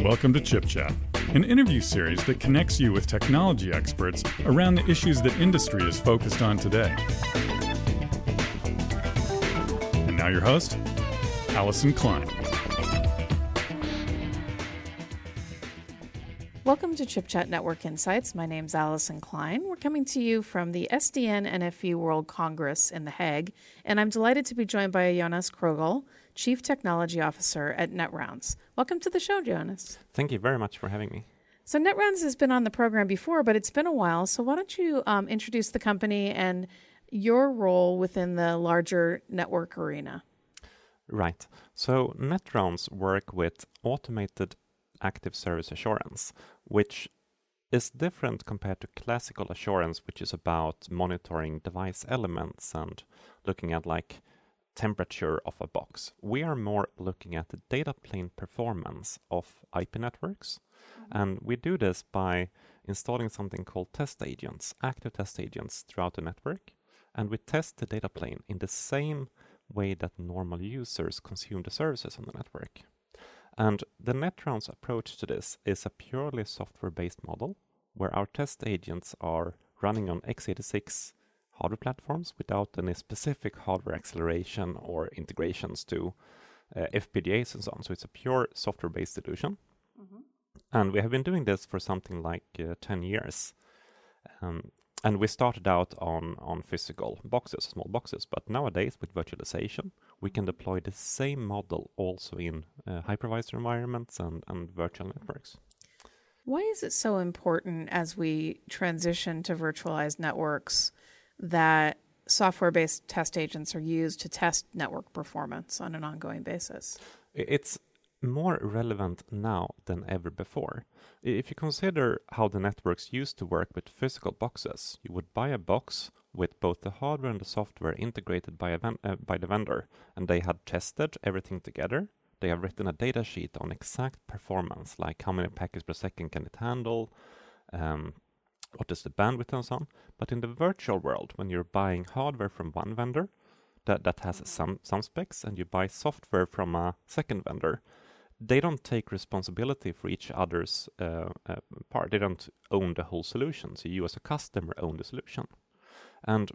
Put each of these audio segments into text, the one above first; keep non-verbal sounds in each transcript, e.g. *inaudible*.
Welcome to Chip Chat, an interview series that connects you with technology experts around the issues that industry is focused on today. And now, your host, Allyson Klein. Welcome to Chip Chat Network Insights. My name's Allyson Klein. We're coming to you from the SDN NFV World Congress in The Hague, and I'm delighted to be joined by Jonas Krogell, Chief Technology Officer at NetRounds. Welcome to the show, Jonas. Thank you very much for having me. So, NetRounds has been on the program before, but it's been a while. So, why don't you um, introduce the company and your role within the larger network arena? Right. So, NetRounds work with automated active service assurance, which is different compared to classical assurance, which is about monitoring device elements and looking at like temperature of a box. We are more looking at the data plane performance of IP networks. Mm-hmm. And we do this by installing something called test agents, active test agents throughout the network. And we test the data plane in the same way that normal users consume the services on the network. And the NetRounds approach to this is a purely software based model where our test agents are running on x86 hardware platforms without any specific hardware acceleration or integrations to uh, FPGAs and so on. So it's a pure software-based solution. Mm-hmm. And we have been doing this for something like uh, 10 years. Um, and we started out on, on physical boxes, small boxes, but nowadays with virtualization, we can deploy the same model also in uh, hypervisor environments and, and virtual networks. Why is it so important as we transition to virtualized networks that software based test agents are used to test network performance on an ongoing basis? It's more relevant now than ever before. If you consider how the networks used to work with physical boxes, you would buy a box with both the hardware and the software integrated by, ven- uh, by the vendor, and they had tested everything together. They have written a data sheet on exact performance, like how many packets per second can it handle, um, what is the bandwidth and so on. But in the virtual world, when you're buying hardware from one vendor that, that has some, some specs and you buy software from a second vendor, they don't take responsibility for each other's uh, uh, part. They don't own the whole solution. So you as a customer own the solution. And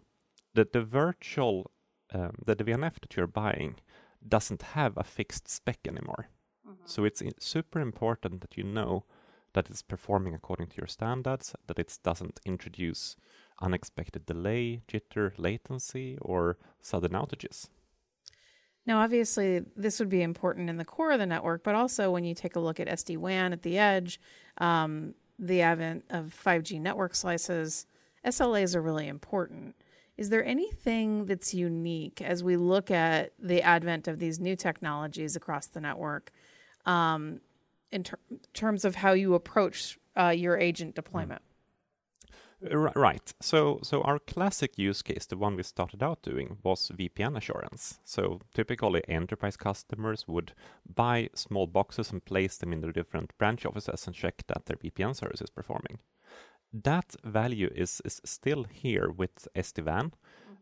the, the virtual, um, the, the VNF that you're buying doesn't have a fixed spec anymore. Mm-hmm. So it's super important that you know that it's performing according to your standards, that it doesn't introduce unexpected delay, jitter, latency, or sudden outages. Now, obviously, this would be important in the core of the network, but also when you take a look at SD WAN at the edge, um, the advent of 5G network slices, SLAs are really important. Is there anything that's unique as we look at the advent of these new technologies across the network um, in ter- terms of how you approach uh, your agent deployment. Mm. Right. So, so our classic use case, the one we started out doing, was VPN assurance. So, typically, enterprise customers would buy small boxes and place them in their different branch offices and check that their VPN service is performing. That value is, is still here with SD-WAN,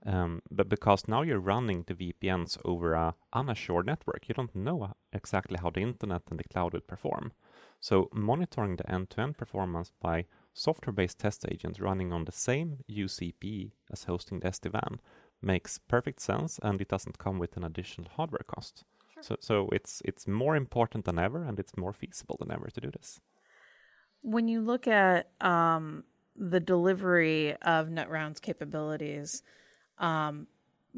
um, but because now you're running the VPNs over a unassured network, you don't know exactly how the internet and the cloud will perform. So monitoring the end-to-end performance by software-based test agents running on the same UCP as hosting the SD-WAN makes perfect sense, and it doesn't come with an additional hardware cost. Sure. So, so it's it's more important than ever, and it's more feasible than ever to do this. When you look at um, the delivery of NetRound's capabilities, um,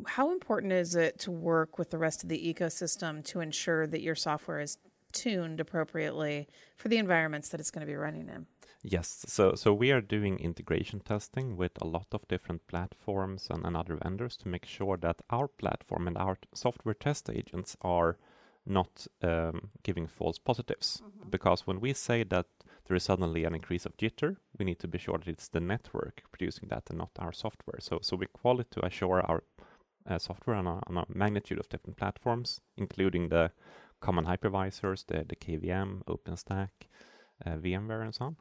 how important is it to work with the rest of the ecosystem to ensure that your software is tuned appropriately for the environments that it's going to be running in? Yes, so so we are doing integration testing with a lot of different platforms and, and other vendors to make sure that our platform and our software test agents are not um, giving false positives. Mm-hmm. Because when we say that there is suddenly an increase of jitter, we need to be sure that it's the network producing that and not our software. So, so we call it to assure our uh, software on a, on a, magnitude of different platforms, including the common hypervisors, the, the KVM, OpenStack, uh, VMware, and so on.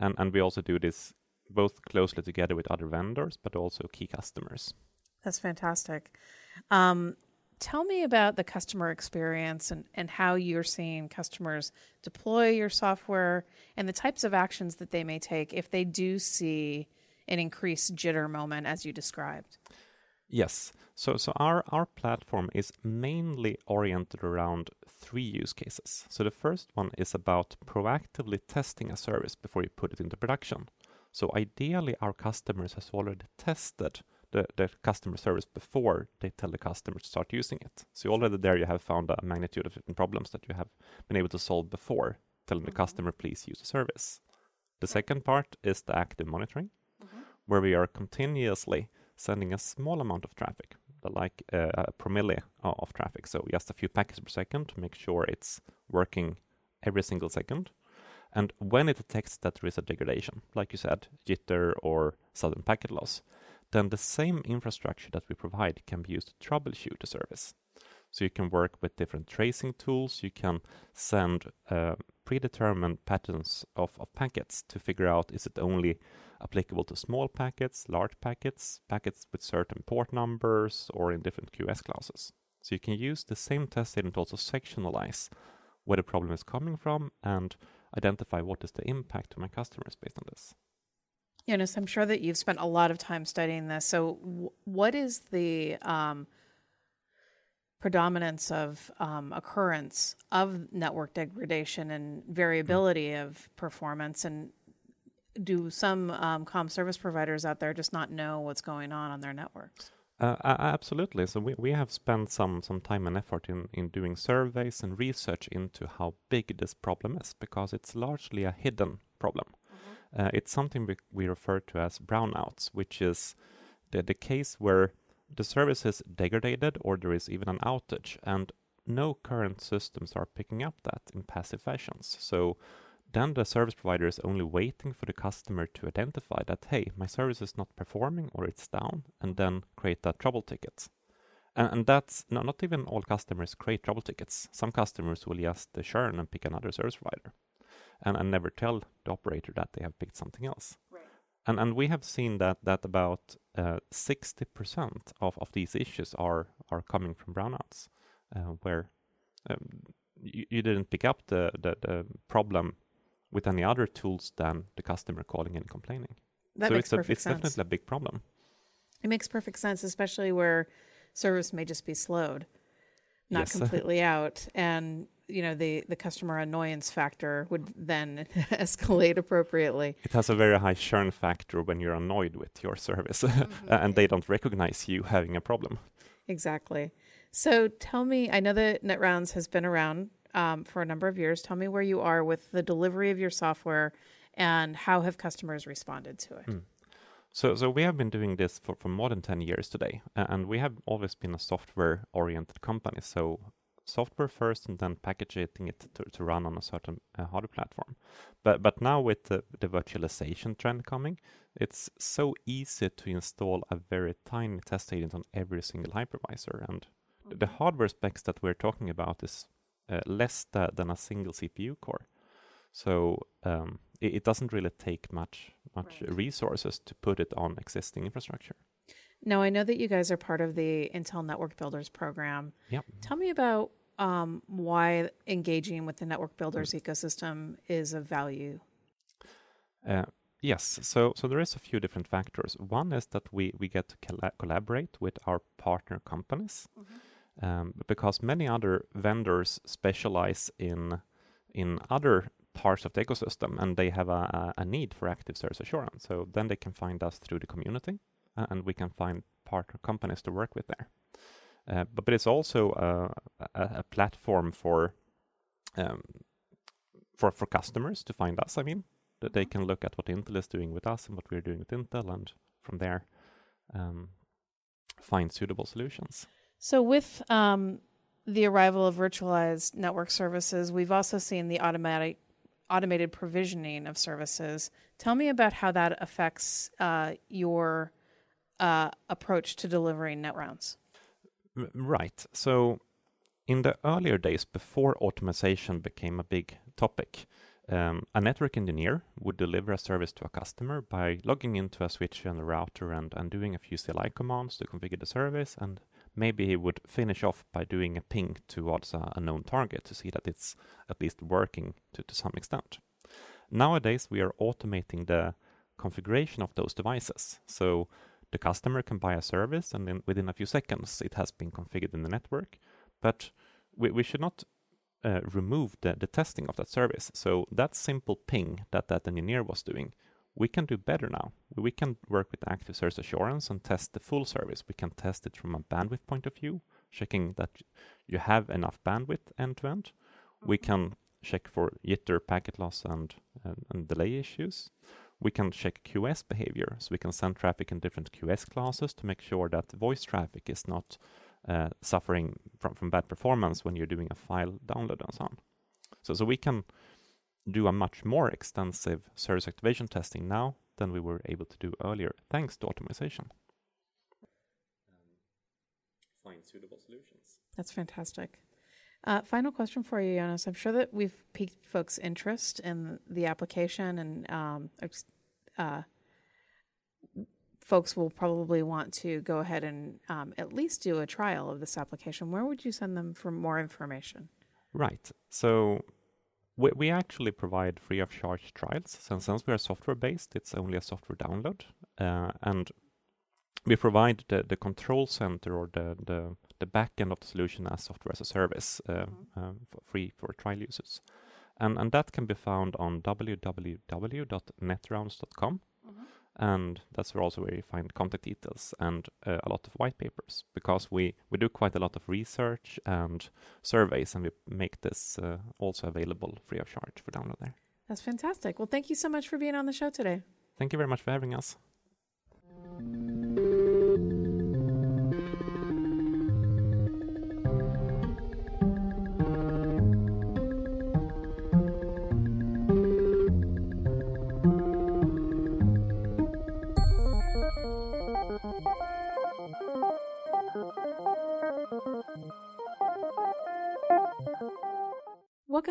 And, and we also do this both closely together with other vendors, but also key customers. That's fantastic. Um, tell me about the customer experience and, and how you're seeing customers deploy your software and the types of actions that they may take if they do see an increased jitter moment as you described. Yes. So, so our, our platform is mainly oriented around three use cases. So the first one is about proactively testing a service before you put it into production. So ideally, our customers has already tested the, the customer service before they tell the customer to start using it. So already there you have found a magnitude of different problems that you have been able to solve before telling the mm-hmm. customer, please use the service. The second part is the active monitoring, mm-hmm. where we are continuously sending a small amount of traffic, like uh, a promille of traffic. So just a few packets per second to make sure it's working every single second. And when it detects that there is a degradation, like you said, jitter or sudden packet loss, then the same infrastructure that we provide can be used to troubleshoot the service. So you can work with different tracing tools. You can send uh, predetermined patterns of, of packets to figure out is it only applicable to small packets, large packets, packets with certain port numbers, or in different QoS classes. So you can use the same test data to also sectionalize where the problem is coming from and identify what is the impact to my customers based on this. Jonas, I'm sure that you've spent a lot of time studying this. So, w- what is the um, predominance of um, occurrence of network degradation and variability mm. of performance? And do some um, com service providers out there just not know what's going on on their networks? Uh, absolutely. So we, we have spent some some time and effort in, in doing surveys and research into how big this problem is because it's largely a hidden problem. Uh, it's something we, refer to as brownouts, which is the, the case where the service is degraded or there is even an outage and no current systems are picking up that in passive fashions. So then the service provider is only waiting for the customer to identify that, hey, my service is not performing or it's down, and then create that trouble ticket. And, and that's no, not even all customers create trouble tickets. Some customers will just churn and pick another service provider and, and never tell the operator that they have picked something else. Right. And, and we have seen that, that about uh, 60% of, of these issues are, are coming from brownouts, uh, where um, you, you, didn't pick up the, the, the problem with any other tools than the customer calling and complaining. That so makes it's, a, perfect it's sense. definitely a big problem. It makes perfect sense, especially where service may just be slowed, not yes. *laughs* completely out, and you know the the customer annoyance factor would then *laughs* escalate appropriately. It has a very high churn factor when you're annoyed with your service, *laughs* mm-hmm. and they don't recognize you having a problem. Exactly. So tell me, I know that NetRounds has been around um, for a number of years. Tell me where you are with the delivery of your software and how have customers responded to it? Mm. So, so we have been doing this for, for more than 10 years today, and we have always been a software oriented company. So, software first and then packaging it to, to run on a certain uh, hardware platform. But, but now, with the, the virtualization trend coming, it's so easy to install a very tiny test agent on every single hypervisor. And mm-hmm. the hardware specs that we're talking about is uh, less than a single CPU core. So um, it, it, doesn't really take much much right. resources to put it on existing infrastructure. Now I know that you guys are part of the Intel Network Builders program. Yep. Tell me about um, why engaging with the Network Builders ecosystem is of value. Uh, yes, so so there is a few different factors. One is that we we get to colla- collaborate with our partner companies. Mm-hmm um, because many other vendors specialize in in other parts of the ecosystem and they have a, a, need for active service assurance. So then they can find us through the community and we can find partner companies to work with there. Uh, but, but it's also a, a platform for um, for for customers to find us. I mean, that they can look at what Intel is doing with us and what we're doing with Intel, and from there um, find suitable solutions. So, with um, the arrival of virtualized network services, we've also seen the automatic automated provisioning of services. Tell me about how that affects uh, your uh, approach to delivering NetRounds. Right. So, in the earlier days, before automation became a big topic, um, a network engineer would deliver a service to a customer by logging into a switch and a router and, and doing a few CLI commands to configure the service and maybe he would finish off by doing a ping towards a, a known target to see that it's at least working to, to some extent. Nowadays, we are automating the configuration of those devices. So the customer can buy a service and then within a few seconds it has been configured in the network. But we, we should not uh, remove the, the testing of that service. So that simple ping that that engineer was doing, we can do better now. We can work with active service assurance and test the full service. We can test it from a bandwidth point of view, checking that you have enough bandwidth end to end. We mm-hmm. can check for jitter, packet loss, and, and, and delay issues. We can check QoS behavior, so we can send traffic in different QoS classes to make sure that voice traffic is not uh, suffering from, from bad performance when you're doing a file download and so on. So, so we can do a much more extensive service activation testing now than we were able to do earlier, thanks to automation. Um, find suitable solutions. That's fantastic. Uh, final question for you, Jonas. I'm sure that we've piqued folks' interest in the application, and um, uh, folks will probably want to go ahead and um, at least do a trial of this application. Where would you send them for more information? Right. So we, we actually provide free of charge trials. Since, since we are software based, it's only a software download. Uh, and we provide the, the control center or the, the, the back end of the solution as software as a service uh, mm-hmm. uh, for free for trial users. And, and that can be found on www.netrounds.com and that's also where you find contact details and uh, a lot of white papers because we we do quite a lot of research and surveys and we make this uh, also available free of charge for download there. That's fantastic. Well thank you so much for being on the show today. Thank you very much for having us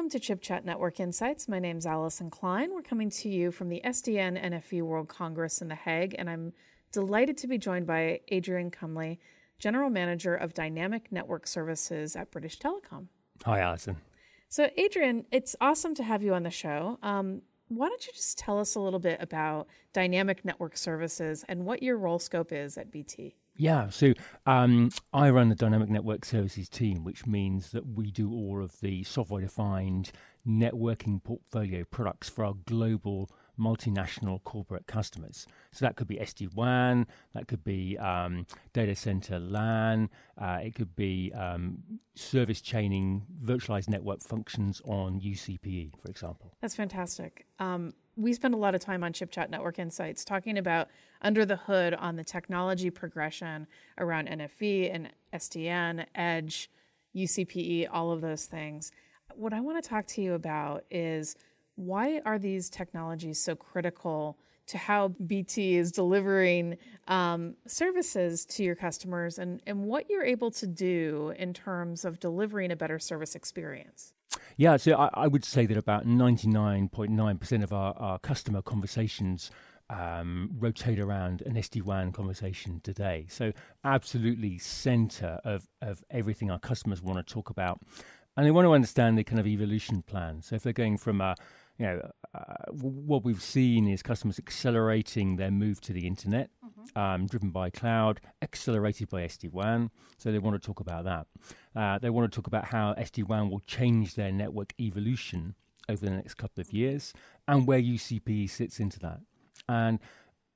Welcome to Chip Chat Network Insights. My name is Allyson Klein. We're coming to you from the SDN NFV World Congress in The Hague, and I'm delighted to be joined by Adrian Cumley, General Manager of Dynamic Network Services at British Telecom. Hi, Allyson. So, Adrian, it's awesome to have you on the show. Um, why don't you just tell us a little bit about Dynamic Network Services and what your role scope is at BT? Yeah, so um, I run the Dynamic Network Services team, which means that we do all of the software defined networking portfolio products for our global multinational corporate customers. So that could be SD WAN, that could be um, data center LAN, uh, it could be um, service chaining, virtualized network functions on UCPE, for example. That's fantastic. Um, we spend a lot of time on Chip Chat Network Insights talking about under the hood on the technology progression around NFV and SDN, Edge, UCPE, all of those things. What I want to talk to you about is why are these technologies so critical to how BT is delivering um, services to your customers and, and what you're able to do in terms of delivering a better service experience? Yeah, so I, I would say that about 99.9% of our, our customer conversations um, rotate around an SD WAN conversation today. So, absolutely center of, of everything our customers want to talk about. And they want to understand the kind of evolution plan. So, if they're going from a you know, uh, what we've seen is customers accelerating their move to the internet, mm-hmm. um, driven by cloud, accelerated by SD WAN. So they want to talk about that. Uh, they want to talk about how SD WAN will change their network evolution over the next couple of years and where UCP sits into that. And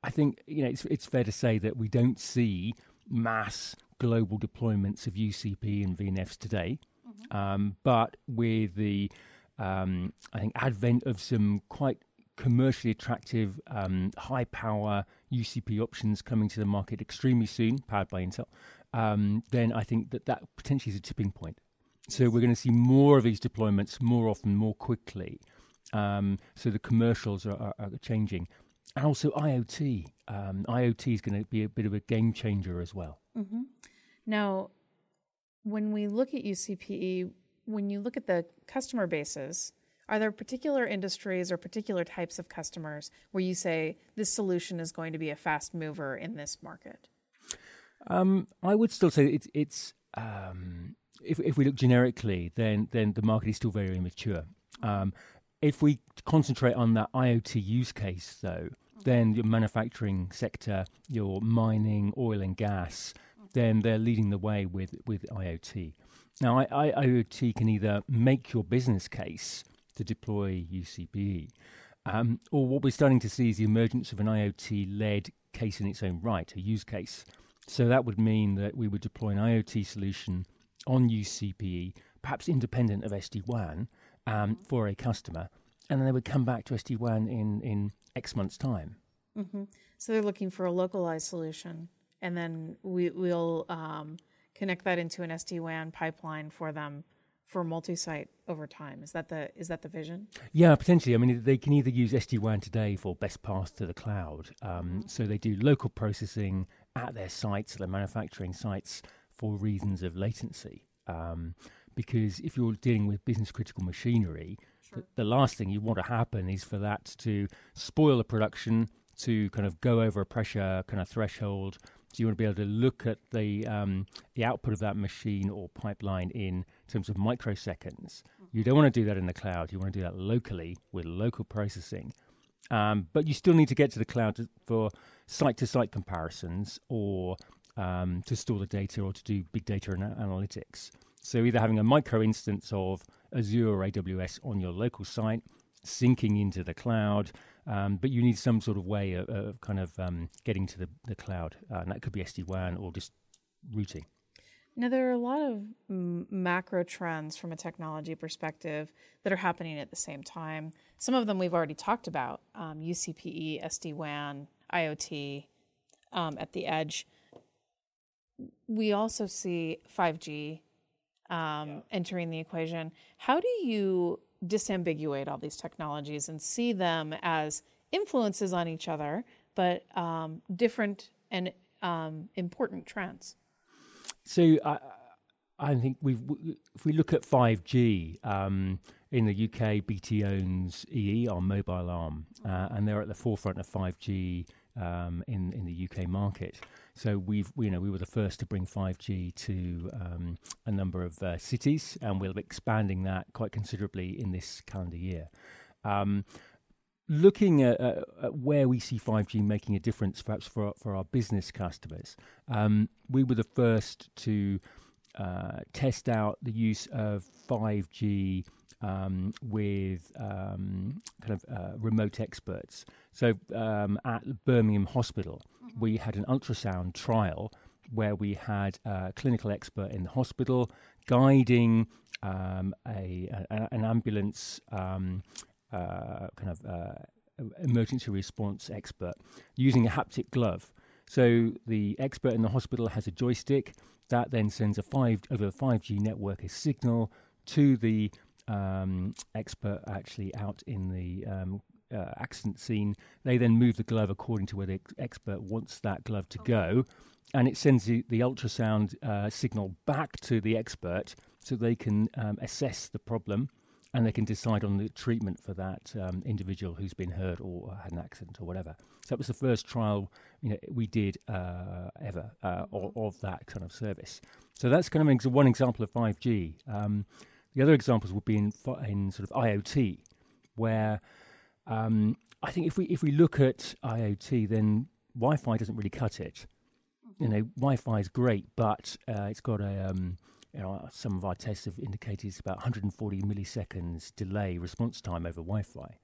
I think you know it's, it's fair to say that we don't see mass global deployments of UCP and VNFs today, mm-hmm. um, but with the um, I think, advent of some quite commercially attractive, um, high power UCP options coming to the market extremely soon, powered by Intel, um, then I think that that potentially is a tipping point. So we're going to see more of these deployments more often, more quickly. Um, so the commercials are, are, are, changing. And also IoT. Um, IoT is going to be a bit of a game changer as well. Mm-hmm. Now, when we look at UCPE, when you look at the customer bases, are there particular industries or particular types of customers where you say this solution is going to be a fast mover in this market? Um, I would still say it's it's um, if if we look generically, then then the market is still very immature. Um, if we concentrate on that IoT use case, though, then your manufacturing sector, your mining, oil and gas, then they're leading the way with with IoT. Now, I, I, IoT can either make your business case to deploy UCPE, um, or what we're starting to see is the emergence of an IoT led case in its own right, a use case. So that would mean that we would deploy an IoT solution on UCPE, perhaps independent of SD WAN, um, for a customer, and then they would come back to SD WAN in, in X months' time. Mm-hmm. So they're looking for a localized solution, and then we, we'll um, connect that into an SD WAN pipeline for them for multi-site over time. Is that the is that the vision? Yeah, potentially. I mean, they can either use SD WAN today for best path to the cloud, um, mm-hmm. so they do local processing at their sites, their manufacturing sites, for reasons of latency. Um, because if you're dealing with business critical machinery, sure. the, the, last thing you want to happen is for that to spoil the production, to kind of go over a pressure kind of threshold. So you want to be able to look at the um, the output of that machine or pipeline in terms of microseconds. You don't want to do that in the cloud. You want to do that locally with local processing. Um, but you still need to get to the cloud for site to site comparisons or um, to store the data or to do big data analytics. So either having a micro instance of Azure or AWS on your local site, syncing into the cloud, um, but you need some sort of way of, of kind of um, getting to the, the cloud. Uh, and that could be SD WAN or just routing. Now, there are a lot of m- macro trends from a technology perspective that are happening at the same time. Some of them we've already talked about um, UCPE, SD WAN, IoT um, at the edge. We also see 5G um, yeah. entering the equation. How do you disambiguate all these technologies and see them as influences on each other, but um, different and um, important trends? So I, I think we if we look at 5G um, in the UK, BT owns EE, our mobile arm, uh, and they're at the forefront of 5G um, in in the UK market. So we've you know we were the first to bring 5G to um, a number of uh, cities, and we'll be expanding that quite considerably in this calendar year. Um, looking at, at, where we see 5G making a difference, perhaps for for our business customers, um, we were the first to uh, test out the use of 5G um, with um, kind of uh, remote experts. So um, at Birmingham Hospital, mm-hmm. we had an ultrasound trial where we had a clinical expert in the hospital guiding um, a, a, an ambulance um, uh, kind of uh, emergency response expert using a haptic glove. So the expert in the hospital has a joystick that then sends a five over a five G network a signal to the um, expert actually out in the um, uh, accident scene. They then move the glove according to where the ex- expert wants that glove to go, and it sends the, the ultrasound uh, signal back to the expert so they can um, assess the problem and they can decide on the treatment for that um, individual who's been hurt or had an accident or whatever. So that was the first trial you know, we did uh, ever uh, of, of, that kind of service. So that's kind of ex- one example of 5G. Um, the other examples would be in, in sort of IoT, where um, I think if we if we look at IoT, then Wi-Fi doesn't really cut it. You know, Wi-Fi is great, but uh, it's got a um, you know, some of our tests have indicated it's about 140 milliseconds delay response time over Wi-Fi.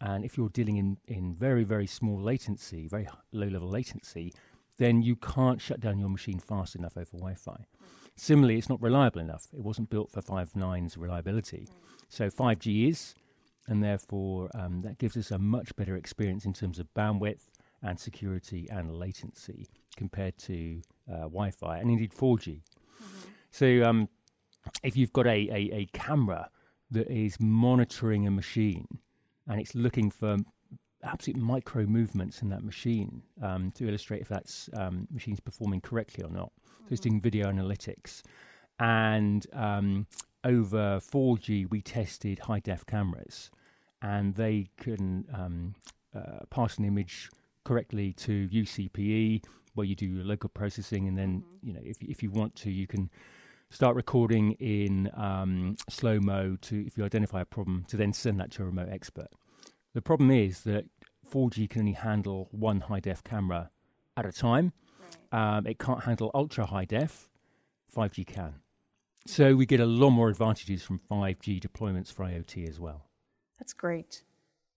And if you're dealing in, in very, very small latency, very low level latency, then you can't shut down your machine fast enough over Wi Fi. Similarly, it's not reliable enough. It wasn't built for 5.9's reliability. So 5G is, and therefore um, that gives us a much better experience in terms of bandwidth and security and latency compared to uh, Wi Fi and indeed 4G. Mm-hmm. So um, if you've got a, a, a camera that is monitoring a machine and it's looking for absolute micro movements in that machine um, to illustrate if that um, machine's performing correctly or not. So it's doing video analytics. And um, over 4G, we tested high def cameras, and they can um, uh, pass an image correctly to UCPE where you do your local processing, and then you know if if you want to, you can start recording in um, slow mo to if you identify a problem to then send that to a remote expert. The problem is that 4G can only handle one high def camera at a time. Um, it can't handle ultra high def. 5G can. So we get a lot more advantages from 5G deployments for IoT as well. That's great.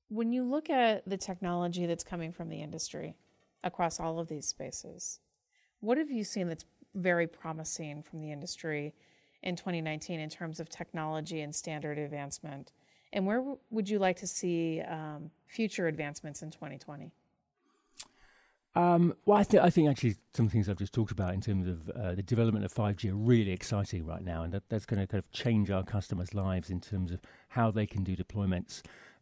When you look at the technology that's coming from the industry across all of these spaces, what have you seen that's very promising from the industry in 2019 in terms of technology and standard advancement? And where would you like to see um, future advancements in 2020? Um, well, I, th- I think actually some things I've just talked about in terms of uh, the development of 5G are really exciting right now, and that, that's going to kind of change our customers' lives in terms of how they can do deployments.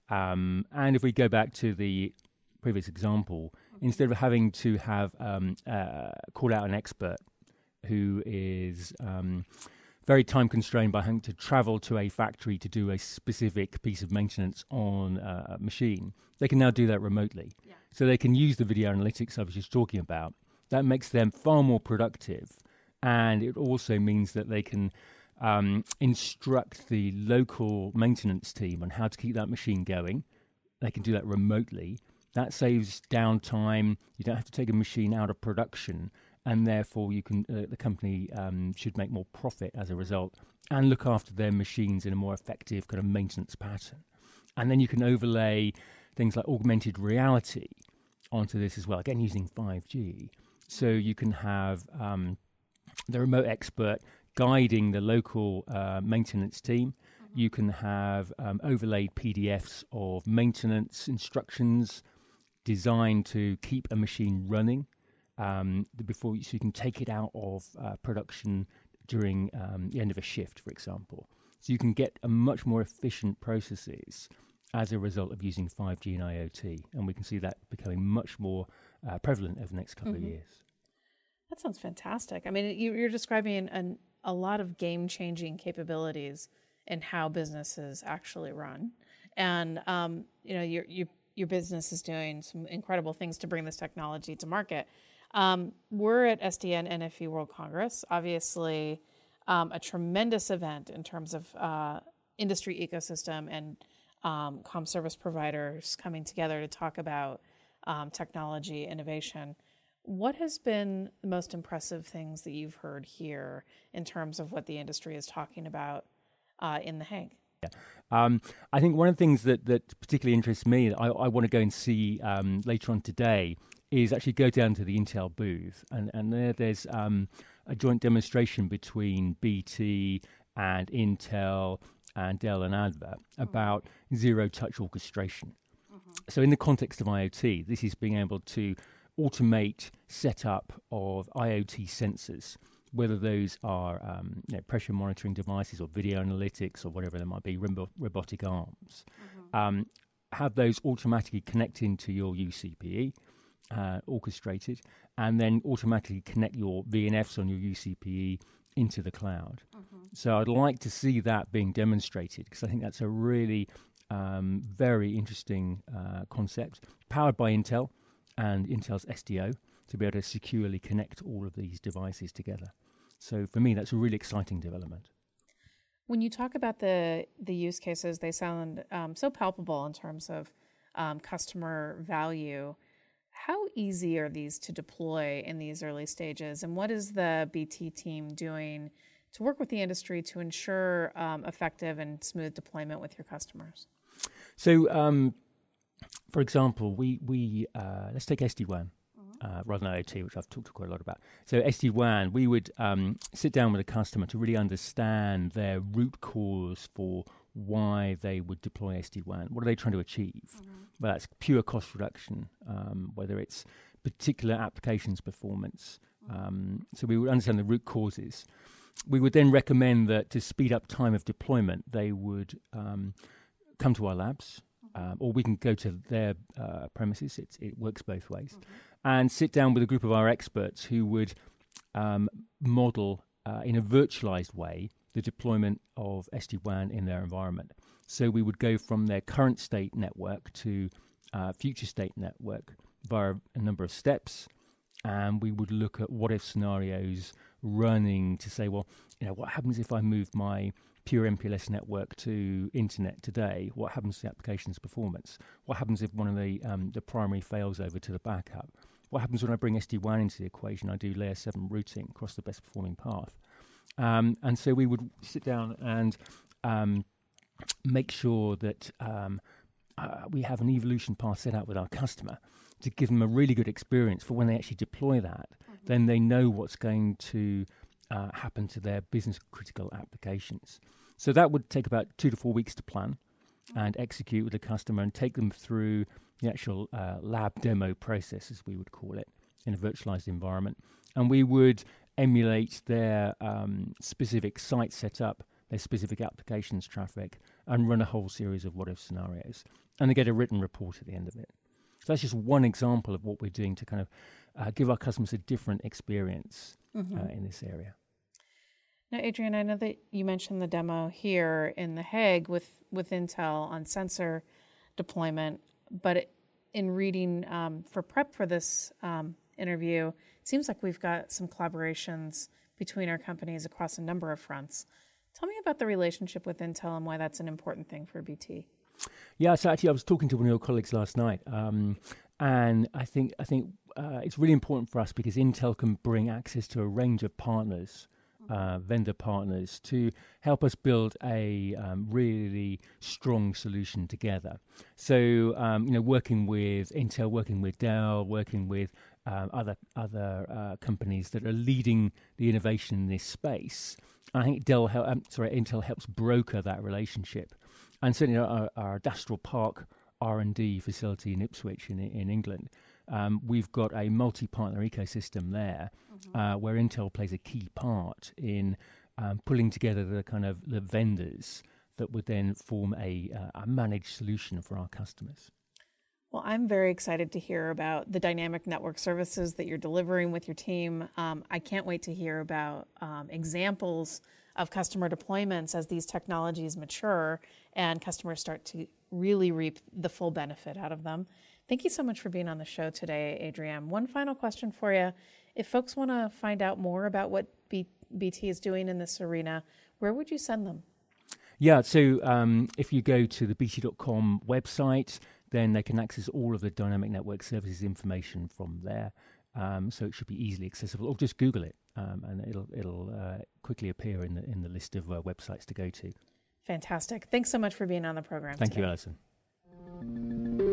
Um, and if we go back to the previous example, instead of having to have um, uh, call out an expert who is um, very time constrained by having to travel to a factory to do a specific piece of maintenance on a machine, they can now do that remotely. Yeah. So they can use the video analytics I was just talking about. That makes them far more productive. And it also means that they can um, instruct the local maintenance team on how to keep that machine going. They can do that remotely. That saves downtime. You don't have to take a machine out of production and therefore you can uh, the company um, should make more profit as a result and look after their machines in a more effective kind of maintenance pattern. And then you can overlay things like augmented reality onto this as well, again using 5G. So you can have um, the remote expert guiding the local uh, maintenance team. Mm-hmm. You can have um, overlaid PDFs of maintenance instructions designed to keep a machine running um, before you, so you can take it out of uh, production during um, the end of a shift, for example. So you can get a much more efficient processes as a result of using 5G and IoT, and we can see that becoming much more uh, prevalent over the next couple mm-hmm. of years. That sounds fantastic. I mean, you, are describing an, a lot of game-changing capabilities in how businesses actually run, and um, you know, your your business is doing some incredible things to bring this technology to market. Um, we're at SDN NFV World Congress, obviously um, a tremendous event in terms of uh, industry ecosystem and um, com service providers coming together to talk about um, technology innovation. What has been the most impressive things that you've heard here in terms of what the industry is talking about uh, in The Hague? Yeah. Um, I think one of the things that, that particularly interests me, I, I want to go and see um, later on today, is actually go down to the Intel booth, and and there there's um, a joint demonstration between BT and Intel and Dell and Adva about mm-hmm. zero touch orchestration. Mm-hmm. So in the context of IoT, this is being able to automate setup of IoT sensors, whether those are um, you know, pressure monitoring devices or video analytics or whatever they might be, robotic arms. Mm-hmm. Um, have those automatically connect into your UCPE uh, orchestrated, and then automatically connect your VNFs on your UCPE into the cloud. Mm-hmm. So I'd like to see that being demonstrated because I think that's a really um, very interesting uh, concept, powered by Intel and Intel's SDO to be able to securely connect all of these devices together. So for me, that's a really exciting development. When you talk about the the use cases, they sound um, so palpable in terms of um, customer value. How easy are these to deploy in these early stages? And what is the BT team doing to work with the industry to ensure um, effective and smooth deployment with your customers? So, um, for example, we, we uh, let's take SD WAN. Mm-hmm. Uh, rather than IoT, which I've talked quite a lot about. So SD WAN, we would um, sit down with a customer to really understand their root cause for why they would deploy SD WAN. What are they trying to achieve? Mm-hmm. Well, that's pure cost reduction, um, whether it's particular applications performance. Mm-hmm. Um, so we would understand the root causes. We would then recommend that to speed up time of deployment, they would um, come to our labs, mm-hmm. uh, or we can go to their uh, premises. It's, it works both ways, mm-hmm. and sit down with a group of our experts who would um, model uh, in a virtualized way the deployment of SD WAN in their environment. So we would go from their current state network to uh, future state network via a number of steps. and we would look at what if scenarios running to say, well, you know, what happens if I move my pure MPLS network to internet today? What happens to the application's performance? What happens if one of the um, the primary fails over to the backup? What happens when I bring SD-WAN into the equation? I do layer seven routing across the best performing path. Um, and so we would sit down and um, make sure that um, uh, we have an evolution path set out with our customer to give them a really good experience for when they actually deploy that. Mm-hmm. Then they know what's going to uh, happen to their business critical applications. So that would take about two to four weeks to plan mm-hmm. and execute with the customer and take them through the actual uh, lab demo process, as we would call it, in a virtualized environment. And we would emulate their um, specific site setup, their specific applications traffic, and run a whole series of what if scenarios. And they get a written report at the end of it. So that's just one example of what we're doing to kind of uh, give our customers a different experience mm-hmm. uh, in this area. Now, Adrian, I know that you mentioned the demo here in The Hague with, with Intel on sensor deployment, but it, in reading um, for prep for this um, interview, seems like we've got some collaborations between our companies across a number of fronts. Tell me about the relationship with Intel and why that's an important thing for BT. Yeah, so actually, I was talking to one of your colleagues last night, um, and I think I think uh, it's really important for us because Intel can bring access to a range of partners. Uh, vendor partners to help us build a um, really strong solution together. So, um, you know, working with Intel, working with Dell, working with um, other other uh, companies that are leading the innovation in this space. I think Dell, hel- um, sorry, Intel helps broker that relationship and certainly our, our Adastral Park R&D facility in Ipswich in, in England, um, we've got a multi-partner ecosystem there mm-hmm. uh, where Intel plays a key part in um, pulling together the kind of the vendors that would then form a, uh, a managed solution for our customers. Well, I'm very excited to hear about the dynamic network services that you're delivering with your team. Um, I can't wait to hear about um, examples of customer deployments as these technologies mature and customers start to really reap the full benefit out of them. Thank you so much for being on the show today, Adrian. One final question for you. If folks want to find out more about what B- BT is doing in this arena, where would you send them? Yeah, so um, if you go to the bt.com website, then they can access all of the dynamic network services information from there. Um, so it should be easily accessible, or just Google it, um, and it'll it'll uh, quickly appear in the in the list of uh, websites to go to. Fantastic. Thanks so much for being on the program. Thank today. you, Allyson.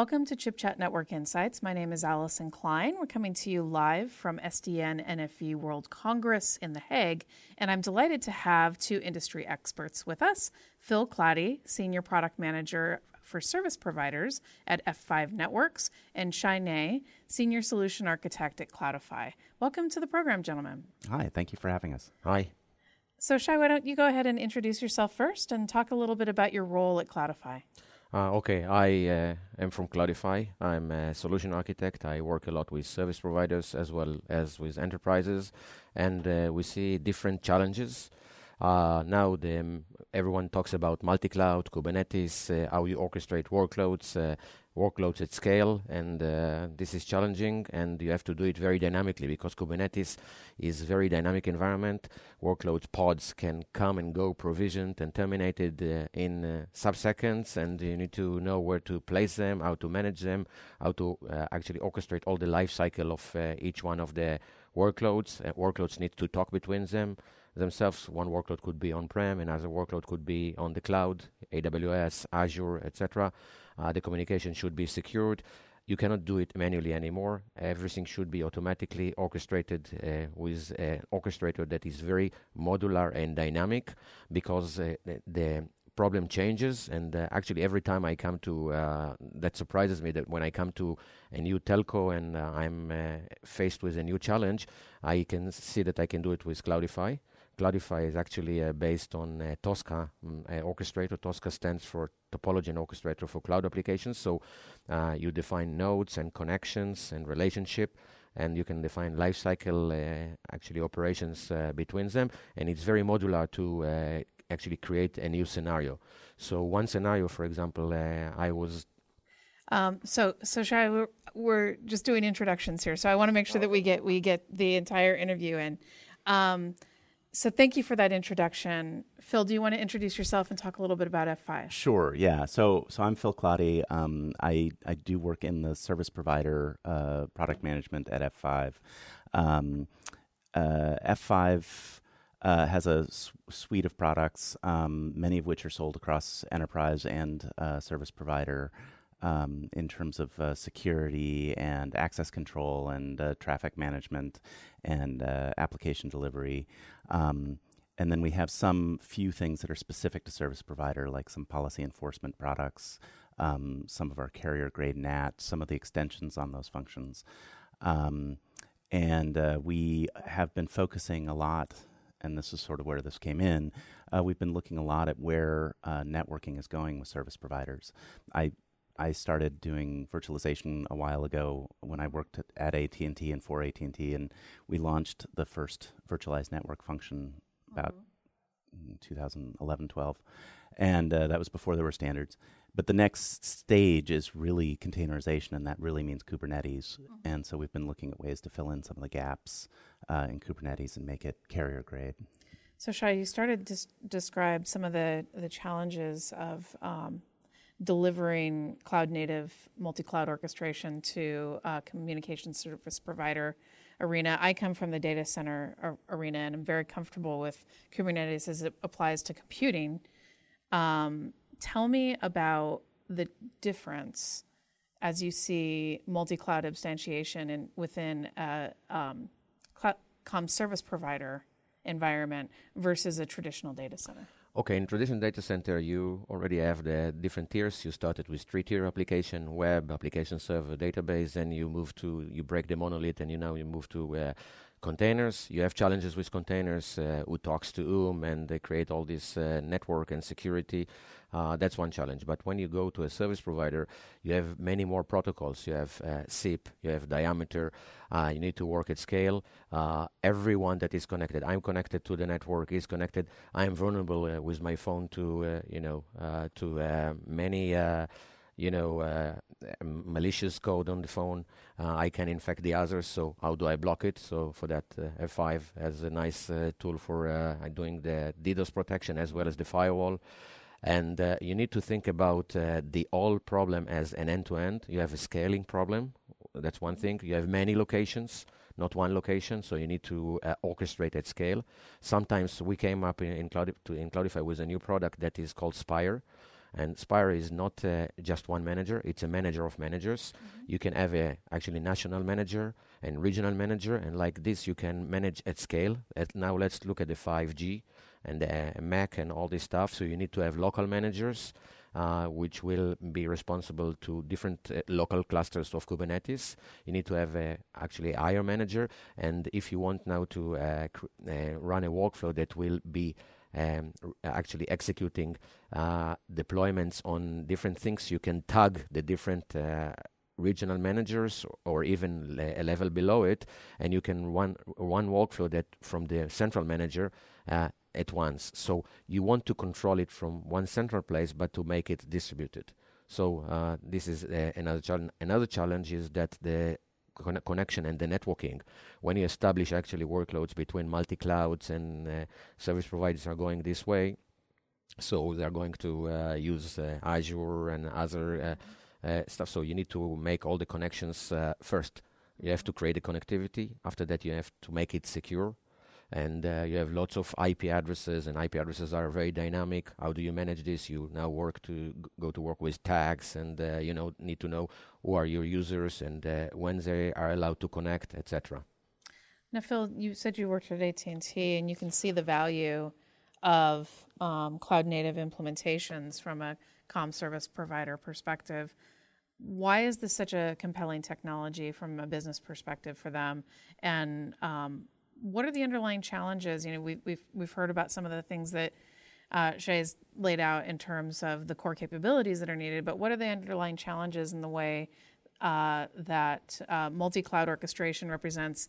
Welcome to Chip Chat Network Insights. My name is Allyson Klein. We're coming to you live from SDN NFV World Congress in The Hague, and I'm delighted to have two industry experts with us Phil Cloudy, Senior Product Manager for Service Providers at F5 Networks, and Shay Naeh, Senior Solution Architect at Cloudify. Welcome to the program, gentlemen. Hi, thank you for having us. Hi. So, Shay, why don't you go ahead and introduce yourself first and talk a little bit about your role at Cloudify? Uh, okay, I uh, am from Cloudify. I'm a solution architect. I work a lot with service providers as well as with enterprises, and uh, we see different challenges. Uh, now, the, everyone talks about multi-cloud, Kubernetes, uh, how you orchestrate workloads, uh, workloads at scale, and uh, this is challenging, and you have to do it very dynamically because Kubernetes is very dynamic environment. Workload pods can come and go, provisioned and terminated uh, in uh, sub-seconds, and you need to know where to place them, how to manage them, how to uh, actually orchestrate all the life cycle of uh, each one of the workloads. Uh, workloads need to talk between them themselves. One workload could be on-prem, another workload could be on the cloud, AWS, Azure, etc. Uh, the communication should be secured. You cannot do it manually anymore. Everything should be automatically orchestrated uh, with an orchestrator that is very modular and dynamic because uh, the, the problem changes and uh, actually every time i come to uh, that surprises me that when i come to a new telco and uh, i'm uh, faced with a new challenge i can see that i can do it with cloudify Cloudify is actually uh, based on uh, Tosca um, orchestrator. Tosca stands for topology and orchestrator for cloud applications. So uh, you define nodes and connections and relationship, and you can define lifecycle uh, actually operations uh, between them. And it's very modular to uh, actually create a new scenario. So one scenario, for example, I was um, so, so Shay, we're, we're just doing introductions here, so I want to make sure that we get we get the entire interview in. Um, so thank you for that introduction. Phil, do you want to introduce yourself and talk a little bit about F5? Sure, yeah. So so I'm Phil Claudy. Um, I, I do work in the service provider uh, product management at F5. Um, uh, F5 uh, has a suite of products, um, many of which are sold across enterprise and uh, service provider um, in terms of uh, security and access control and uh, traffic management and uh, application delivery. Um, and then we have some few things that are specific to service provider, like some policy enforcement products, um, some of our carrier grade NAT, some of the extensions on those functions. Um, and uh, we have been focusing a lot and this is sort of where this came in, uh, we've been looking a lot at where uh, networking is going with service providers. I I started doing virtualization a while ago when I worked at, AT and T and for AT and T, and we launched the first virtualized network function about mm-hmm. 2011, 12, and uh, that was before there were standards. But the next stage is really containerization, and that really means Kubernetes. Mm-hmm. And so we've been looking at ways to fill in some of the gaps uh, in Kubernetes and make it carrier grade. So, Shay, you started to describe some of the the challenges of um, delivering cloud native multi cloud orchestration to a communication service provider arena. I come from the data center ar- arena and I'm very comfortable with Kubernetes as it applies to computing. Um, tell me about the difference as you see multi cloud instantiation in, within a um, cloud, com service provider environment versus a traditional data center. Okay, in traditional data center, you already have the different tiers. You started with three-tier application, web, application server, database, and you move to, you break the monolith, and you now you move to uh, containers. You have challenges with containers, uh, who talks to whom, and they create all this uh, network and security. Uh, that's one challenge. But when you go to a service provider, you have many more protocols. You have uh, SIP, you have diameter. Uh, you need to work at scale. Uh, everyone that is connected, I'm connected to the network, is connected. I'm vulnerable uh, with my phone to, you know, to many you know, uh, malicious code on the phone. Uh, I can infect the others. So how do I block it? So for that, uh, F5 has a nice tool for doing the DDoS protection as well as the firewall. And uh, you need to think about uh, the all problem as an end to end. You have a scaling problem. That's one thing. You have many locations, not one location. So you need to uh, orchestrate at scale. Sometimes we came up in, in, in Cloudify with a new product that is called Spire. And Spire is not uh, just one manager; it's a manager of managers. Mm-hmm. You can have a actually national manager and regional manager, and like this, you can manage at scale. At now, let's look at the 5G and the MEC and all this stuff. So you need to have local managers. Uh, which will be responsible to different uh, local clusters of Kubernetes. You need to have a, actually a IR manager, and if you want now to uh, cr- uh, run a workflow that will be um, actually executing uh, deployments on different things, you can tag the different uh, regional managers or even le- a level below it, and you can run one workflow that from the central manager uh, at once. So you want to control it from one central place, but to make it distributed. So uh, this is uh, another challenge. Another challenge is that the con- connection and the networking. When you establish actually workloads between multi clouds and uh, service providers are going this way, so they are going to uh, use uh, Azure and other uh, stuff. So you need to make all the connections first. You have to create the connectivity. After that, you have to make it secure and uh, you have lots of IP addresses, and IP addresses are very dynamic. How do you manage this? You now work to g- go to work with tags, and uh, you know need to know who are your users and uh, when they are allowed to connect, etc. Now, Phil, you said you worked at AT and T, and you can see the value of um, cloud native implementations from a com service provider perspective. Why is this such a compelling technology from a business perspective for them? And um, what are the underlying challenges? You know, we've we've we've heard about some of the things that uh, Shay's laid out in terms of the core capabilities that are needed, but what are the underlying challenges in the way uh, that uh, multi-cloud orchestration represents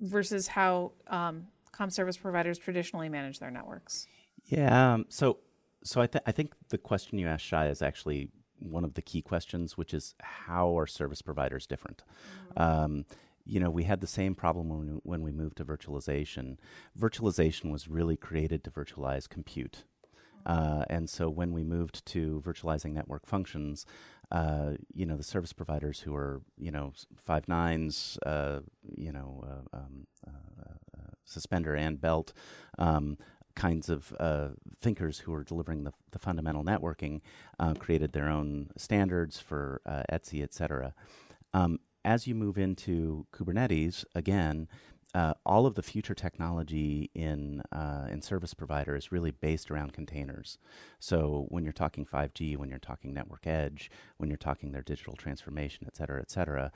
versus how um, com service providers traditionally manage their networks? Yeah. Um, so, so I, th- I think the question you asked, Shay, is actually one of the key questions, which is how are service providers different? Mm-hmm. Um, you know, we had the same problem when we, when we moved to virtualization. Virtualization was really created to virtualize compute. Uh, and so when we moved to virtualizing network functions, uh, you know, the service providers who are, you know, five nines, uh, you know, uh, um, uh, uh, suspender and belt, um, kinds of thinkers who are delivering the, the fundamental networking created their own standards for ETSI, et cetera. Um, as you move into Kubernetes, again, uh, all of the future technology in uh, in service provider is really based around containers. So when you're talking 5G, when you're talking network edge, when you're talking their digital transformation, et cetera, et cetera,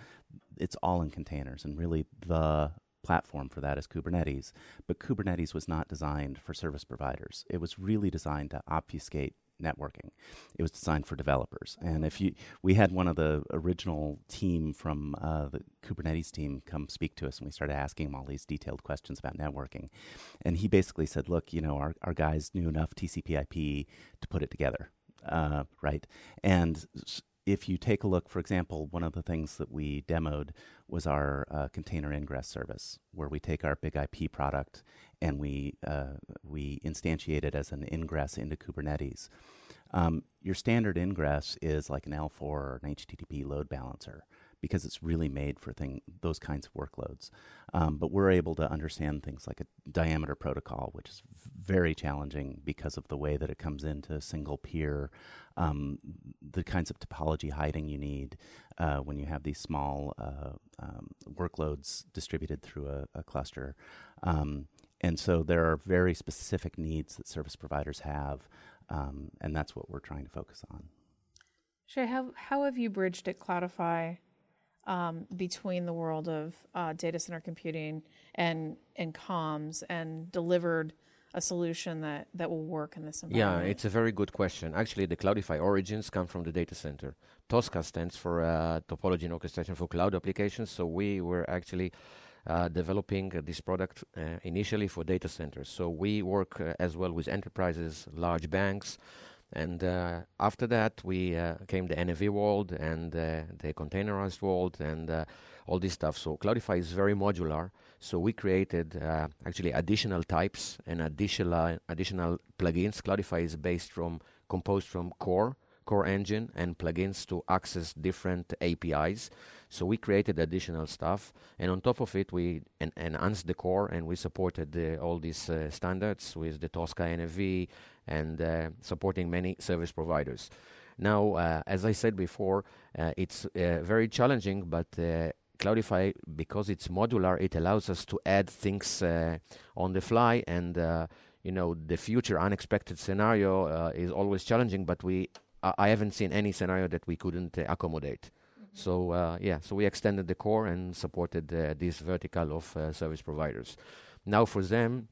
it's all in containers. And really, the platform for that is Kubernetes. But Kubernetes was not designed for service providers. It was really designed to obfuscate networking. It was designed for developers. And if you, we had one of the original team from uh, the Kubernetes team come speak to us, and we started asking him all these detailed questions about networking. And he basically said, "Look, you know, our our guys knew enough TCP/IP to put it together, uh, right?" And if you take a look, for example, one of the things that we demoed was our uh, container ingress service, where we take our BIG-IP product and we uh, we instantiate it as an ingress into Kubernetes. Um, your standard ingress is like an L4 or an HTTP load balancer because it's really made for thing, those kinds of workloads. Um, but we're able to understand things like a diameter protocol, which is very challenging because of the way that it comes into a single peer, um, the kinds of topology hiding you need uh, when you have these small uh, um, workloads distributed through a, a cluster. Um, and so there are very specific needs that service providers have, um, and that's what we're trying to focus on. Shay, how, how have you bridged at Cloudify um, between the world of uh, data center computing and and comms and delivered a solution that, that will work in this environment? Yeah, it's a very good question. Actually, the Cloudify origins come from the data center. Tosca stands for uh, Topology and Orchestration for Cloud Applications. So we were actually uh, developing uh, this product uh, initially for data centers. So we work uh, as well with enterprises, large banks, and uh, after that, we uh, came the NAV world and uh, the containerized world and uh, all this stuff. So Cloudify is very modular. So we created uh, actually additional types and additional additional plugins. Cloudify is based from composed from core core engine and plugins to access different APIs. So we created additional stuff, and on top of it, we en- enhanced the core and we supported all these uh, standards with the Tosca NAV and uh, supporting many service providers. Now, uh, as I said before, uh, it's uh, very challenging, but Cloudify, because it's modular, it allows us to add things on the fly and you know the future unexpected scenario uh, is always challenging but we I haven't seen any scenario that we couldn't uh, accommodate. So uh, yeah, so we extended the core and supported uh, this vertical of uh, service providers. Now for them,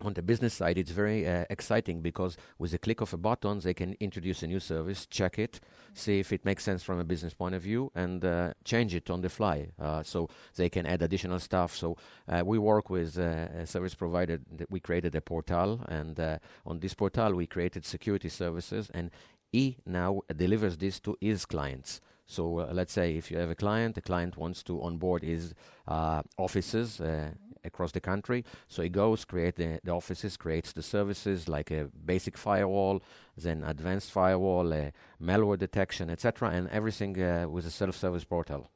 on the business side, it's very exciting because with a click of a button, they can introduce a new service, check it, see if it makes sense from a business point of view, and change it on the fly. So they can add additional stuff. So we work with a service provider. That we created a portal, and on this portal, we created security services, and he now delivers this to his clients. So uh, let's say if you have a client, the client wants to onboard his uh, offices uh, across the country. So he goes, create the, the, offices, creates the services like a basic firewall, then advanced firewall, malware detection, etc., and everything uh, with a self-service portal.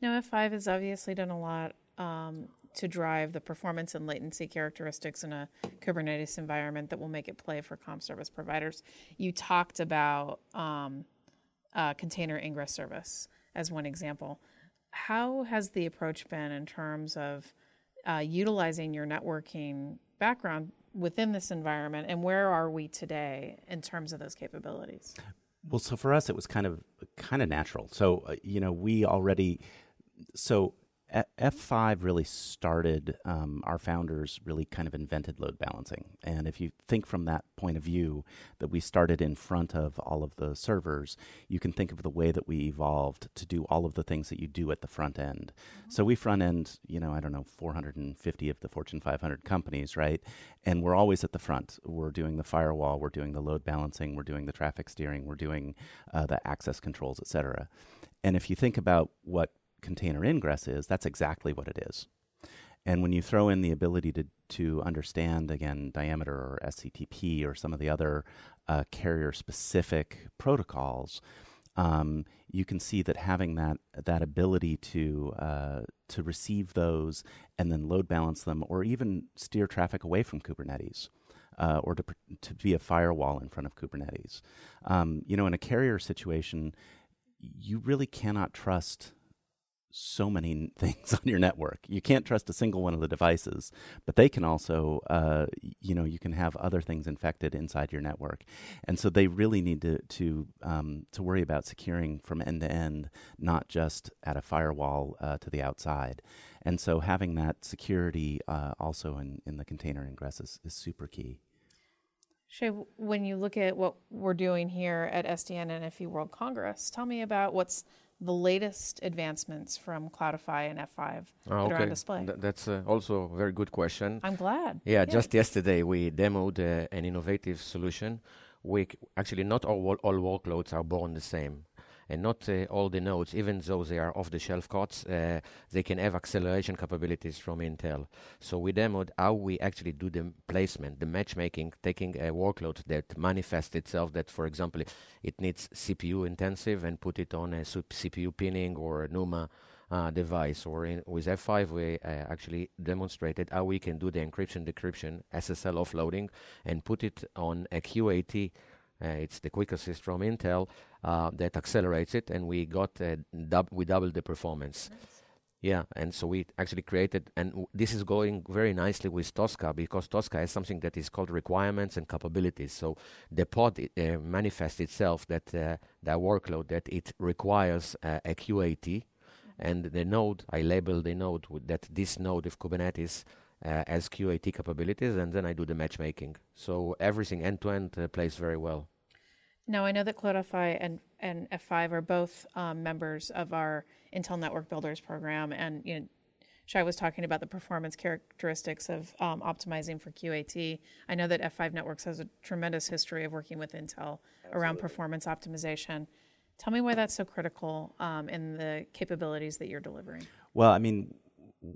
Now, F5 has obviously done a lot um, to drive the performance and latency characteristics in a Kubernetes environment that will make it play for com service providers. You talked about um, uh, container ingress service as one example. How has the approach been in terms of uh, utilizing your networking background within this environment, and where are we today in terms of those capabilities? Well, so for us, it was kind of kind of natural. So uh, you know, we already so F5 really started, um, our founders really kind of invented load balancing. And if you think from that point of view, that we started in front of all of the servers, you can think of the way that we evolved to do all of the things that you do at the front end. Mm-hmm. So we front end, you know, I don't know, 450 of the Fortune 500 companies, right? And we're always at the front. We're doing the firewall, we're doing the load balancing, we're doing the traffic steering, we're doing uh, the access controls, et cetera. And if you think about what container ingress is, that's exactly what it is. And when you throw in the ability to, to understand, again, diameter or SCTP or some of the other uh, carrier specific protocols, um, you can see that having that, that ability to, uh, to receive those and then load balance them or even steer traffic away from Kubernetes. Uh, or to, to be a firewall in front of Kubernetes. Um, you know, in a carrier situation, you really cannot trust so many things *laughs* on your network. You can't trust a single one of the devices, but they can also, uh, you know, you can have other things infected inside your network, and so they really need to to um, to worry about securing from end to end, not just at a firewall uh, to the outside. And so having that security uh, also in, in the container ingress is, is super key. Shay, when you look at what we're doing here at SDN and NFV World Congress, tell me about what's the latest advancements from Cloudify and F5 oh, that okay. are on display? Th- that's uh, also a very good question. I'm glad. Yeah, yeah. just yesterday we demoed uh, an innovative solution. We c- actually not all all workloads are born the same and not uh, all the nodes, even though they are off-the-shelf cards, uh, they can have acceleration capabilities from Intel. So we demoed how we actually do the placement, the matchmaking, taking a workload that manifests itself that, for example, it needs CPU intensive and put it on a CPU pinning or a NUMA uh, device. Or in, with F5, we uh, actually demonstrated how we can do the encryption, decryption, SSL offloading, and put it on a QAT uh, it's the quick assist from Intel that accelerates it, and we got dub- we doubled the performance. Nice. Yeah, and so we actually created, and w- this is going very nicely with Tosca because Tosca has something that is called requirements and capabilities. So the pod uh, manifests itself that uh, that workload that it requires uh, a QAT, mm-hmm. and the node I label the node with that this node of Kubernetes uh, as QAT capabilities, and then I do the matchmaking. So everything end to end plays very well. Now I know that Cloudify and and F5 are both um, members of our Intel Network Builders program, and you know, Shay was talking about the performance characteristics of um, optimizing for QAT. I know that F5 Networks has a tremendous history of working with Intel Absolutely. around performance optimization. Tell me why that's so critical um, in the capabilities that you're delivering. Well, I mean,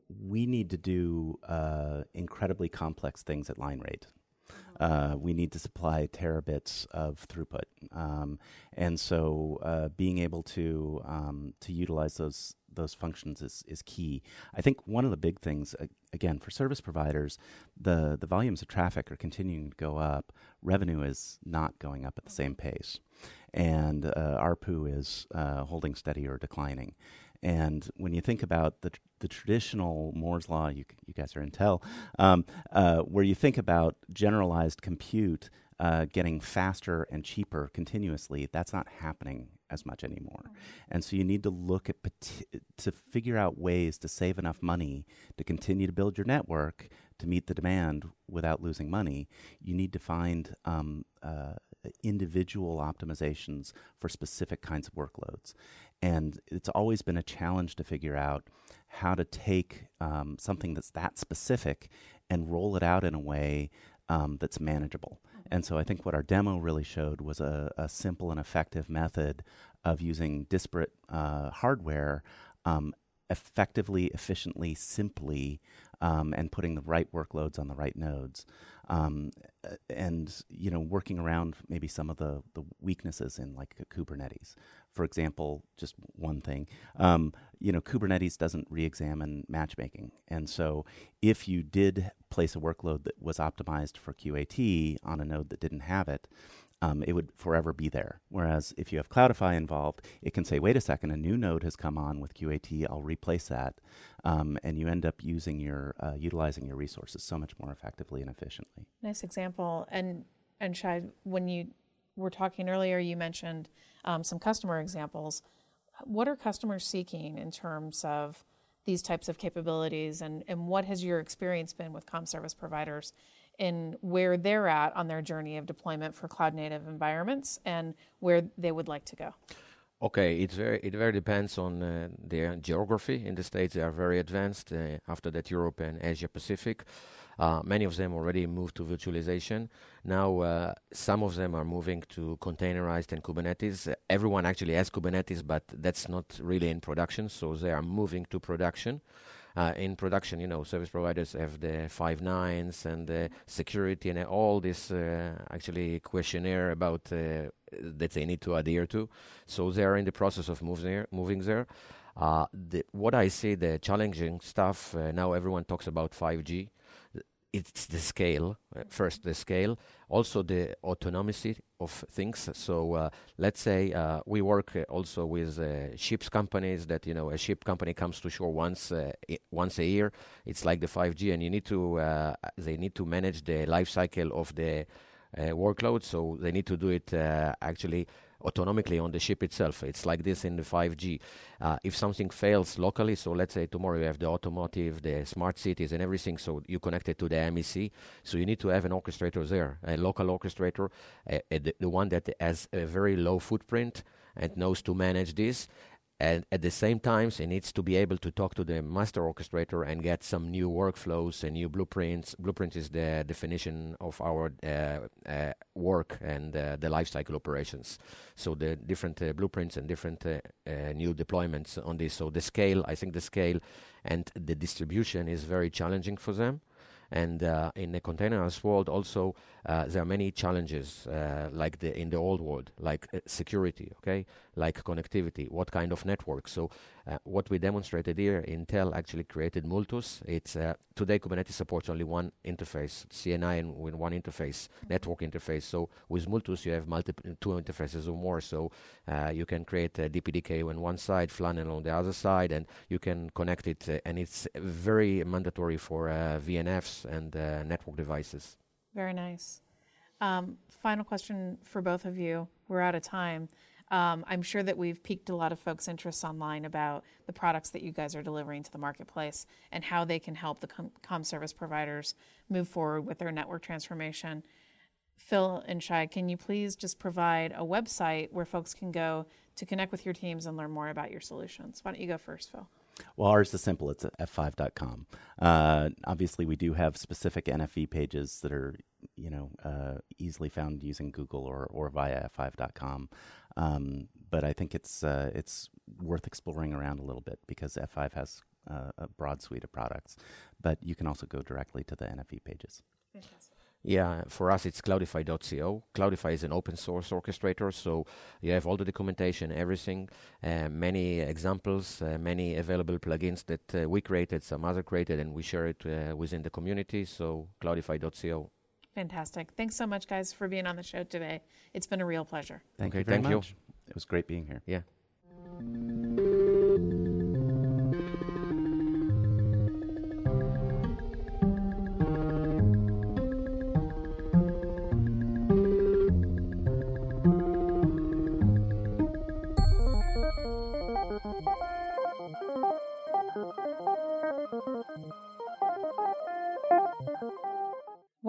we need to do uh, incredibly complex things at line rate. Uh, we need to supply terabits of throughput, um, and so uh, being able to um, to utilize those those functions is, is key. I think one of the big things, again, for service providers, the the volumes of traffic are continuing to go up. Revenue is not going up at the same pace, and uh, ARPU is uh, holding steady or declining. And when you think about the the traditional Moore's law, you you guys are Intel, um, uh, where you think about generalized compute uh, getting faster and cheaper continuously, that's not happening as much anymore. Mm-hmm. And so you need to look at to figure out ways to save enough money to continue to build your network to meet the demand without losing money. You need to find um, uh, individual optimizations for specific kinds of workloads. And it's always been a challenge to figure out how to take um, something that's that specific and roll it out in a way um, that's manageable. And so I think what our demo really showed was a, a simple and effective method of using disparate uh, hardware um, effectively, efficiently, simply, um, and putting the right workloads on the right nodes. Um, and you know, working around maybe some of the, the weaknesses in like Kubernetes for example, just one thing, um, you know, Kubernetes doesn't re-examine matchmaking, and so if you did place a workload that was optimized for QAT on a node that didn't have it, um, it would forever be there. Whereas if you have Cloudify involved, it can say, "Wait a second, a new node has come on with QAT. I'll replace that," um, and you end up using your uh, utilizing your resources so much more effectively and efficiently. Nice example. And and Shay, when you were talking earlier, you mentioned um, some customer examples. What are customers seeking in terms of these types of capabilities and, and what has your experience been with com service providers in where they're at on their journey of deployment for cloud native environments and where they would like to go Okay, it's very it very depends on uh, their geography. In the states, they are very advanced. Uh, after that, Europe and Asia Pacific. Uh, many of them already moved to virtualization. Now, uh, some of them are moving to containerized and Kubernetes. everyone actually has Kubernetes, but that's not really in production. So they are moving to production. Uh, in production, you know, service providers have the five nines and the security and all this uh, actually questionnaire about uh, that they need to adhere to. So they are in the process of moving there. Moving there. Uh, the, what I see the challenging stuff now, everyone talks about 5G it's the scale uh, first the scale also the autonomy of things. So uh, let's say uh, we work uh, also with uh, ships companies that you know a ship company comes to shore once uh, once a year. It's like the 5g and you need to they need to manage the life cycle of the workload. So they need to do it actually autonomically on the ship itself. It's like this in the 5G. Uh, if something fails locally, so let's say tomorrow you have the automotive, the smart cities, and everything, so you connect it to the MEC. So you need to have an orchestrator there, a local orchestrator, uh, the, the one that has a very low footprint and knows to manage this and at the same time it needs to be able to talk to the master orchestrator and get some new workflows and new blueprints. Blueprint is the definition of our uh, uh, work and uh, the lifecycle operations. So the different blueprints and different new deployments on this. So the scale i think the scale and the distribution is very challenging for them and in the containerized world also uh, there are many challenges, uh, like the in the old world, like uh, security, okay, like connectivity, what kind of network. So, uh, what we demonstrated here, Intel actually created Multus. It's uh, today Kubernetes supports only one interface, CNI, and with one interface, network interface. So, with Multus, you have multiple two interfaces or more. So, uh, you can create a DPDK on one side, Flannel on the other side, and you can connect it. and it's very mandatory for VNFs and network devices. Very nice. Um, final question for both of you. We're out of time. Um, I'm sure that we've piqued a lot of folks' interest online about the products that you guys are delivering to the marketplace and how they can help the com, com service providers move forward with their network transformation. Phil and Shay, can you please just provide a website where folks can go to connect with your teams and learn more about your solutions? Why don't you go first, Phil? Well, ours is simple. It's f5.com. Uh, obviously, we do have specific NFV pages that are, you know, uh, easily found using Google or, or via f5.com. Um, but I think it's uh, it's worth exploring around a little bit because F5 has uh, a broad suite of products. But you can also go directly to the NFV pages. Fantastic. Yeah, for us it's Cloudify.co. Cloudify is an open source orchestrator, so you have all the documentation, everything, uh, many examples, uh, many available plugins that uh, we created, some other created, and we share it uh, within the community. So Cloudify.co. Fantastic. Thanks so much, guys, for being on the show today. It's been a real pleasure. Thank okay, you very thank much. You. It was great being here. Yeah.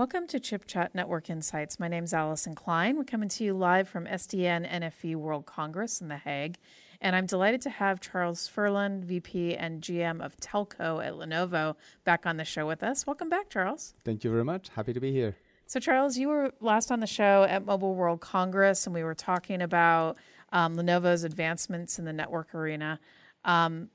Welcome to Chip Chat Network Insights. My name is Allyson Klein. We're coming to you live from SDN NFV World Congress in The Hague. And I'm delighted to have Charles Ferland, VP and GM of Telco at Lenovo, back on the show with us. Welcome back, Charles. Thank you very much. Happy to be here. So, Charles, you were last on the show at Mobile World Congress, and we were talking about um, Lenovo's advancements in the network arena. Um,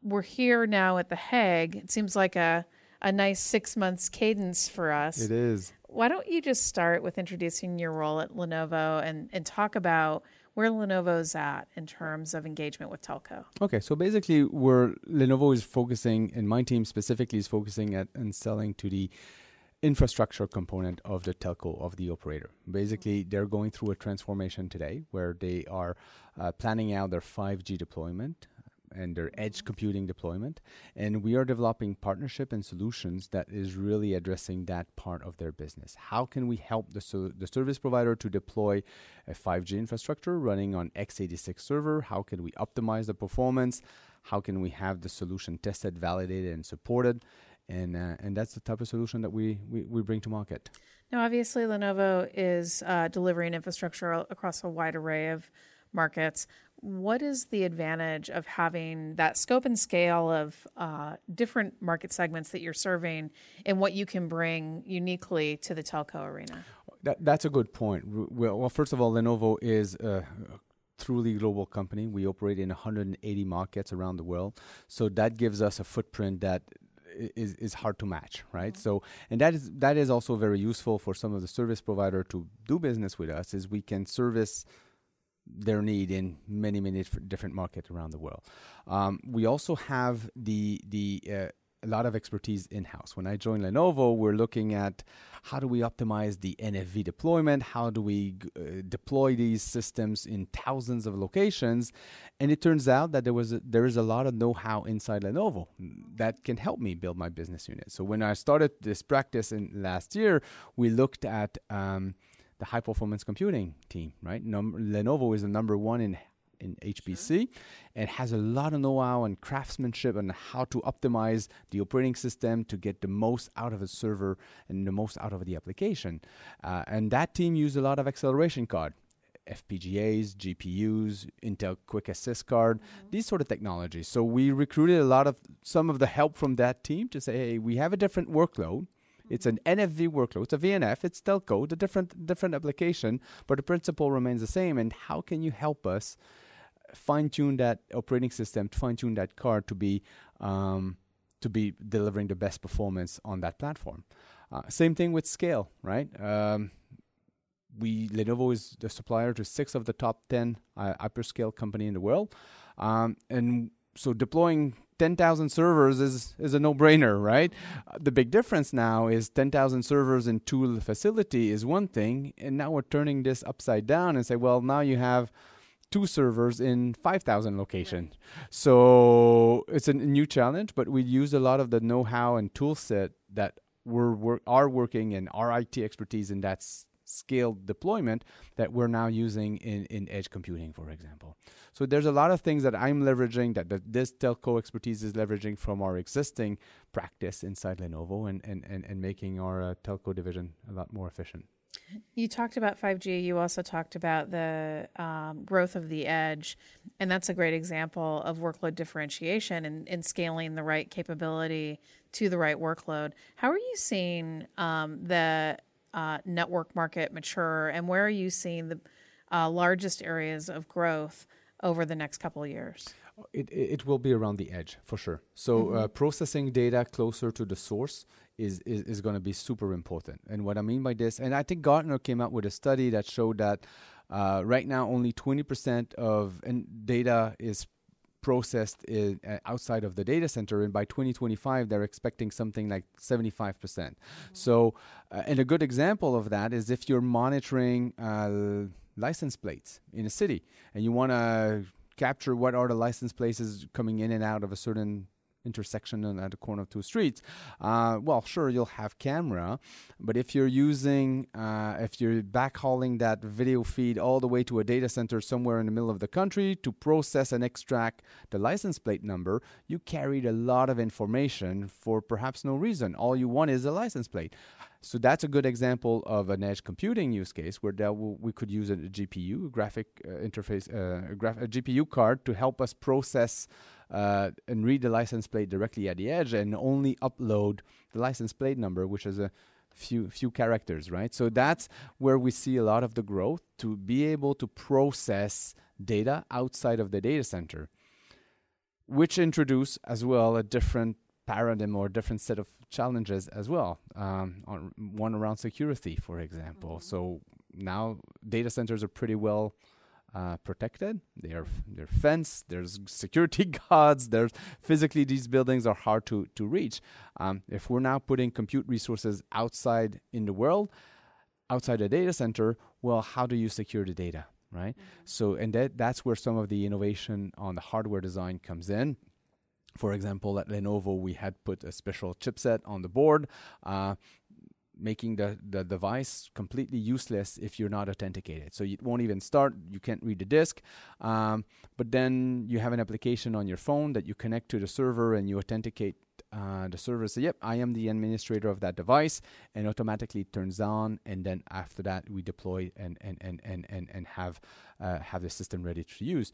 we're here now at The Hague. It seems like a a nice six months cadence for us. It is. Why don't you just start with introducing your role at Lenovo and, and talk about where Lenovo's at in terms of engagement with telco? Okay, so basically, where Lenovo is focusing, and my team specifically is focusing at and selling to the infrastructure component of the telco of the operator. Basically, they're going through a transformation today where they are uh, planning out their 5G deployment and their edge computing deployment. And we are developing partnership and solutions that is really addressing that part of their business. How can we help the, so the service provider to deploy a 5G infrastructure running on x86 server? How can we optimize the performance? How can we have the solution tested, validated, and supported? And, uh, and that's the type of solution that we, we, we bring to market. Now, obviously, Lenovo is uh, delivering infrastructure across a wide array of markets. What is the advantage of having that scope and scale of uh, different market segments that you're serving and what you can bring uniquely to the telco arena? That, that's a good point. Well, first of all, Lenovo is a truly global company. We operate in 180 markets around the world. So that gives us a footprint that is is hard to match, right? Mm-hmm. So, and that is that is also very useful for some of the service provider to do business with us. Is we can service their need in many many different markets around the world. Um, we also have the the uh, a lot of expertise in house. When I joined Lenovo, we're looking at how do we optimize the NFV deployment? How do we uh, deploy these systems in thousands of locations? And it turns out that there was a, there is a lot of know-how inside Lenovo that can help me build my business unit. So when I started this practice in last year, we looked at um, the high performance computing team. Right, Num- Lenovo is the number one in in HPC sure. and has a lot of know-how and craftsmanship on how to optimize the operating system to get the most out of a server and the most out of the application. Uh, and that team used a lot of acceleration card. FPGAs, GPUs, Intel Quick Assist card, mm-hmm. these sort of technologies. So we recruited a lot of some of the help from that team to say, hey, we have a different workload. It's an NFV workload. It's a VNF. It's telco. A different different application, but the principle remains the same. And how can you help us fine tune that operating system, fine tune that card to be um, to be delivering the best performance on that platform. Uh, same thing with scale, right? Um, we Lenovo is the supplier to six of the top ten uh, hyperscale company in the world, um, and so deploying 10,000 servers is, is a no-brainer, right? Uh, the big difference now is 10,000 servers in two facility is one thing, and now we're turning this upside down and say, well, now you have two servers in 5,000 locations. So it's a new challenge, but we use a lot of the know-how and tool set that we're, we're are working and our IT expertise in that scaled deployment that we're now using in, in edge computing, for example. So there's a lot of things that I'm leveraging that, that this telco expertise is leveraging from our existing practice inside Lenovo and, and, and, and making our uh, telco division a lot more efficient. You talked about 5G. You also talked about the um, growth of the edge. And that's a great example of workload differentiation and, and, scaling the right capability to the right workload. How are you seeing um, the uh, network market mature? And where are you seeing the uh, largest areas of growth over the next couple of years? It, it will be around the edge for sure. So, mm-hmm. uh, processing data closer to the source is, is, is going to be super important. And what I mean by this, and I think Gartner came out with a study that showed that uh, right now only 20% of data is processed in, uh, outside of the data center and by 2025 they're expecting something like 75%. Mm hmm so uh, and a good example of that is if you're monitoring uh, license plates in a city and you want to capture what are the license plates coming in and out of a certain intersection and at the corner of two streets, uh, well, sure, you'll have camera, but if you're using, uh, if you're backhauling that video feed all the way to a data center somewhere in the middle of the country to process and extract the license plate number, you carried a lot of information for perhaps no reason. All you want is a license plate. So that's a good example of an edge computing use case where we could use a GPU, a graphic uh, interface, uh, a, a, GPU card to help us process uh, and read the license plate directly at the edge and only upload the license plate number, which is a few few characters, right? So that's where we see a lot of the growth to be able to process data outside of the data center, which introduce as well a different paradigm or different set of challenges as well. Um, on one around security, for example. Mm-hmm. So now data centers are pretty well uh, protected. They are they're fenced. There's security *laughs* guards. There's physically these buildings are hard to to reach. Um, if we're now putting compute resources outside in the world, outside the data center, well, how do you secure the data? right? So, and that that's where some of the innovation on the hardware design comes in. For example, at Lenovo, we had put a special chipset on the board. Uh, making the, the device completely useless if you're not authenticated. So it won't even start, you can't read the disk. Um, but then you have an application on your phone that you connect to the server and you authenticate uh, the server. Say, yep, I am the administrator of that device, and automatically turns on. And then after that, we deploy and, and, and, and, and, and have, uh, have the system ready to use.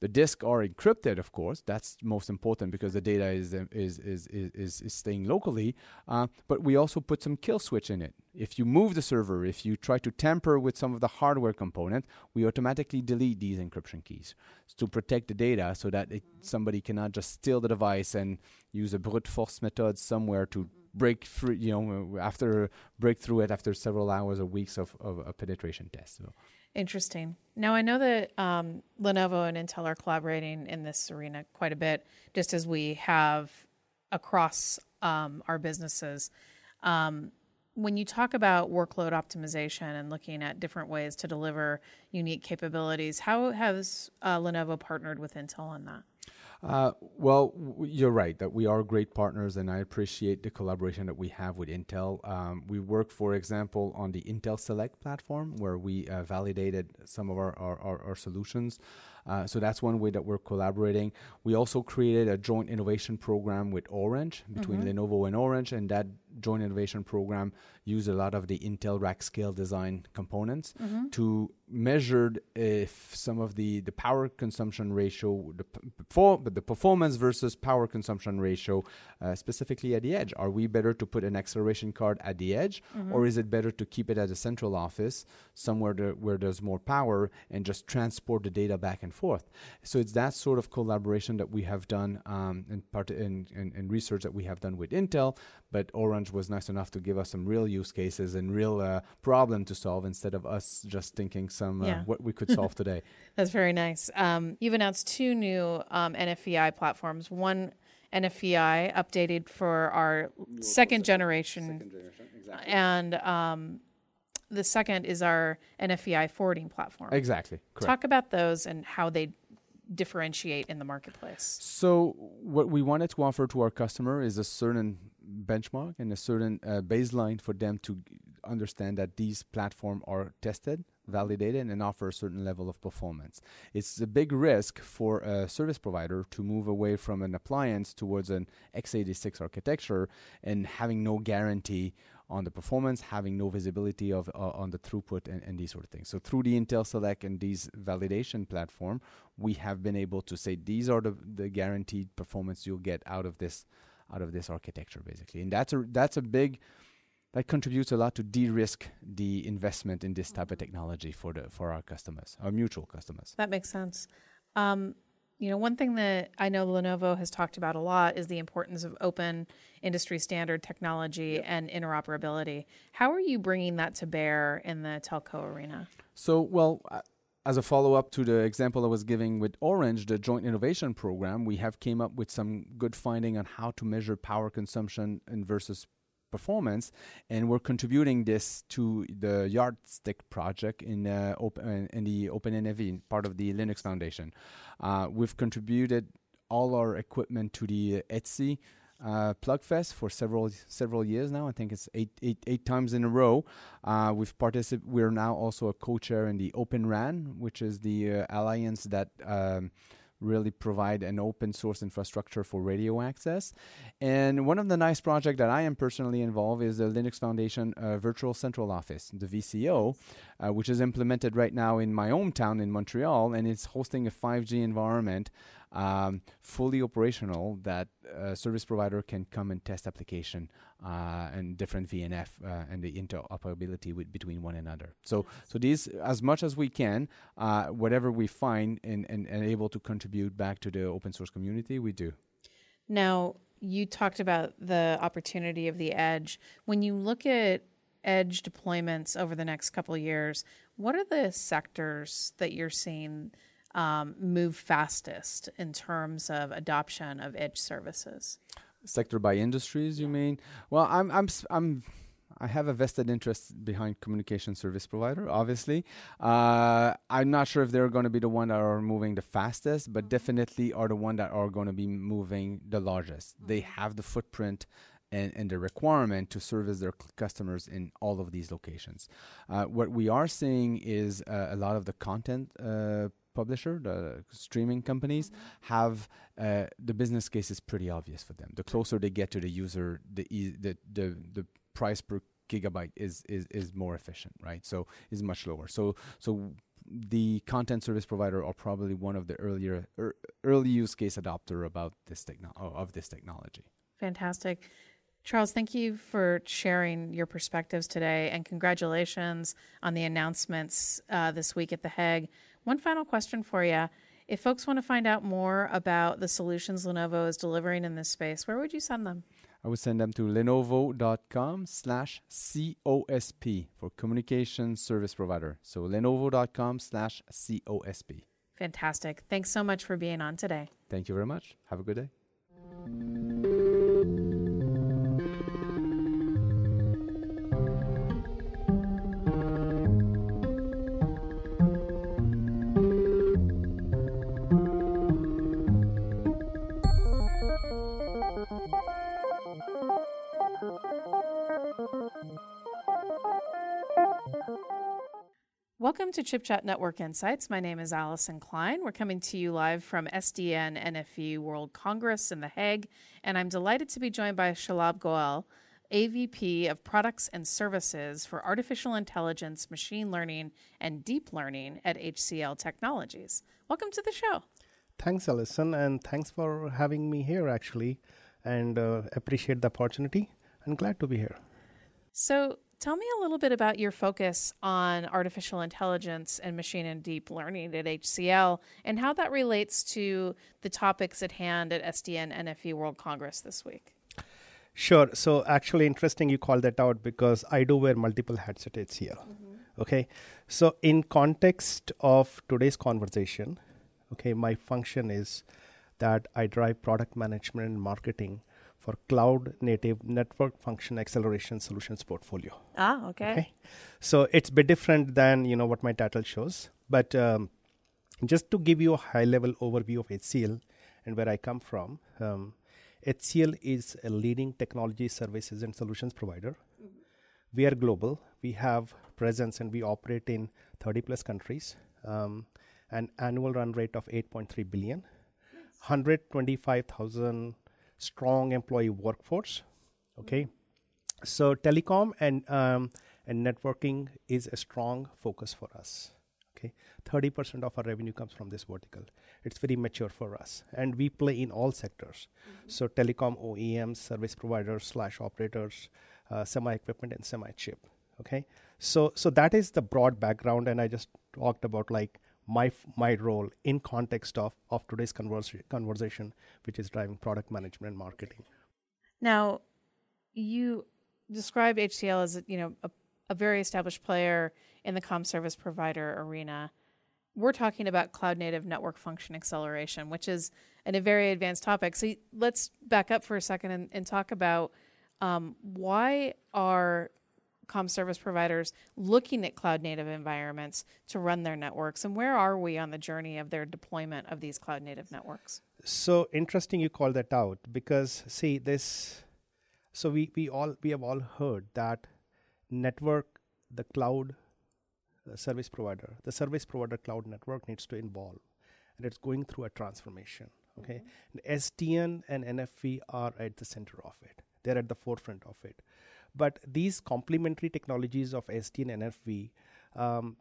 The disks are encrypted, of course. That's most important because the data is is is is, is staying locally. Uh, but we also put some kill switch in it. If you move the server, if you try to tamper with some of the hardware component, we automatically delete these encryption keys to protect the data, so that it, somebody cannot just steal the device and use a brute force method somewhere to break through. You know, after break through it after several hours or weeks of, of a penetration test. So. Interesting. Now, I know that um, Lenovo and Intel are collaborating in this arena quite a bit, just as we have across um, our businesses. Um, when you talk about workload optimization and looking at different ways to deliver unique capabilities, how has uh, Lenovo partnered with Intel on that? Uh, well, you're right that we are great partners, and I appreciate the collaboration that we have with Intel. Um, we work, for example, on the Intel Select platform where we uh, validated some of our, our, our, our solutions. Uh, so that's one way that we're collaborating. We also created a joint innovation program with Orange between mm-hmm. Lenovo and Orange, and that joint innovation program used a lot of the Intel rack scale design components mm-hmm. to measure if some of the, the power consumption ratio, the, for, the performance versus power consumption ratio, uh, specifically at the edge. Are we better to put an acceleration card at the edge, mm-hmm. or is it better to keep it at a central office somewhere to, where there's more power and just transport the data back and forth? So it's that sort of collaboration that we have done um, in, part in, in, in research that we have done with Intel, but Orange was nice enough to give us some real use cases and real uh, problem to solve instead of us just thinking some uh, what we could *laughs* solve today. That's very nice. Um, you've announced two new um, NFVI platforms. One NFVI updated for our second generation, second generation exactly. and um, the second is our NFVI forwarding platform. Exactly. Correct. Talk about those and how they differentiate in the marketplace. So, what we wanted to offer to our customer is a certain benchmark and a certain uh, baseline for them to understand that these platforms are tested, validated, and offer a certain level of performance. It's a big risk for a service provider to move away from an appliance towards an x86 architecture and having no guarantee on the performance, having no visibility of uh, on the throughput and, and these sort of things. So through the Intel Select and these validation platform, we have been able to say these are the, the guaranteed performance you'll get out of this out of this architecture basically. And that's a that's a big that contributes a lot to de-risk the investment in this type of technology for the for our customers our mutual customers. That makes sense. Um, you know one thing that i know lenovo has talked about a lot is the importance of open industry standard technology yep. and interoperability. How are you bringing that to bear in the telco arena? So well as a follow-up to the example I was giving with Orange, the Joint Innovation Program, we have came up with some good finding on how to measure power consumption and versus performance, and we're contributing this to the Yardstick project in uh, open in the OPNFV, part of the Linux Foundation. Uh, we've contributed all our equipment to the ETSI uh, Plugfest for several several years now. I think it's eight, eight, eight times in a row. Uh, we've participated. We're now also a co-chair in the Open RAN, which is the uh, alliance that. Um, really provide an open source infrastructure for radio access. And one of the nice projects that I am personally involved is the Linux Foundation uh, Virtual Central Office, the VCO, uh, which is implemented right now in my hometown in Montreal, and it's hosting a 5G environment um, fully operational that a service provider can come and test application uh, and different VNF uh, and the interoperability with, between one another. So, so these as much as we can, uh, whatever we find and, and, and able to contribute back to the open source community, we do. Now, you talked about the opportunity of the edge. When you look at edge deployments over the next couple of years, what are the sectors that you're seeing um, move fastest in terms of adoption of edge services? Sector by industries, you mean? Well, I'm I'm I'm I have a vested interest behind communication service provider. Obviously, uh, I'm not sure if they're going to be the one that are moving the fastest, but definitely are the one that are going to be moving the largest. They have the footprint and, and the requirement to service their customers in all of these locations. Uh, what we are seeing is uh, a lot of the content uh, publisher, the streaming companies, have uh, the business case is pretty obvious for them. The closer they get to the user, the e- the, the the price per gigabyte is is is more efficient, right? So is much lower. So so the content service provider are probably one of the earlier er, early use case adopter about this techno- of this technology. Fantastic. Charles, thank you for sharing your perspectives today and congratulations on the announcements uh, this week at The Hague. One final question for you. If folks want to find out more about the solutions Lenovo is delivering in this space, where would you send them? I would send them to lenovo.com slash COSP for communication service provider. So lenovo.com slash COSP. Fantastic. Thanks so much for being on today. Thank you very much. Have a good day. Welcome to ChipChat Network Insights. My name is Allyson Klein. We're coming to you live from SDN NFV World Congress in The Hague, and I'm delighted to be joined by Shalab Goel, AVP of Products and Services for Artificial Intelligence, Machine Learning, and Deep Learning at HCL Technologies. Welcome to the show. Thanks, Allyson, and thanks for having me here, actually, and uh, appreciate the opportunity. I'm glad to be here. So, tell me a little bit about your focus on artificial intelligence and machine and deep learning at HCL and how that relates to the topics at hand at SDN NFV World Congress this week. Sure. So, actually, interesting you call that out because I do wear multiple hats at HCL. Mm-hmm. Okay. So, in context of today's conversation, okay, my function is that I drive product management and marketing for cloud native network function acceleration solutions portfolio. Ah, okay. Okay. So it's a bit different than you know what my title shows, but um, just to give you a high level overview of HCL and where I come from, um, HCL is a leading technology services and solutions provider. We are global. We have presence and we operate in 30 plus countries. Um, an annual run rate of 8.3 billion, 125,000 strong employee workforce. Okay, so telecom and um, and networking is a strong focus for us. Okay, 30% of our revenue comes from this vertical. It's very mature for us, and we play in all sectors. So telecom OEMs, service providers slash operators, uh, semi equipment and semi chip. Okay, so so that is the broad background, and I just talked about like my my role in context of of today's conversa- conversation, which is driving product management and marketing. Now, you describe HCL as you know a, a very established player in the com service provider arena. We're talking about cloud native network function acceleration, which is a very advanced topic. So let's back up for a second and, and talk about um, why are com service providers looking at cloud native environments to run their networks, and where are we on the journey of their deployment of these cloud native networks? So interesting you call that out because see this so we, we all we have all heard that network the cloud uh, service provider the service provider cloud network needs to evolve and it's going through a transformation okay? And SDN and NFV are at the center of it. They're at the forefront of it but these complementary technologies of SDN and NFV um,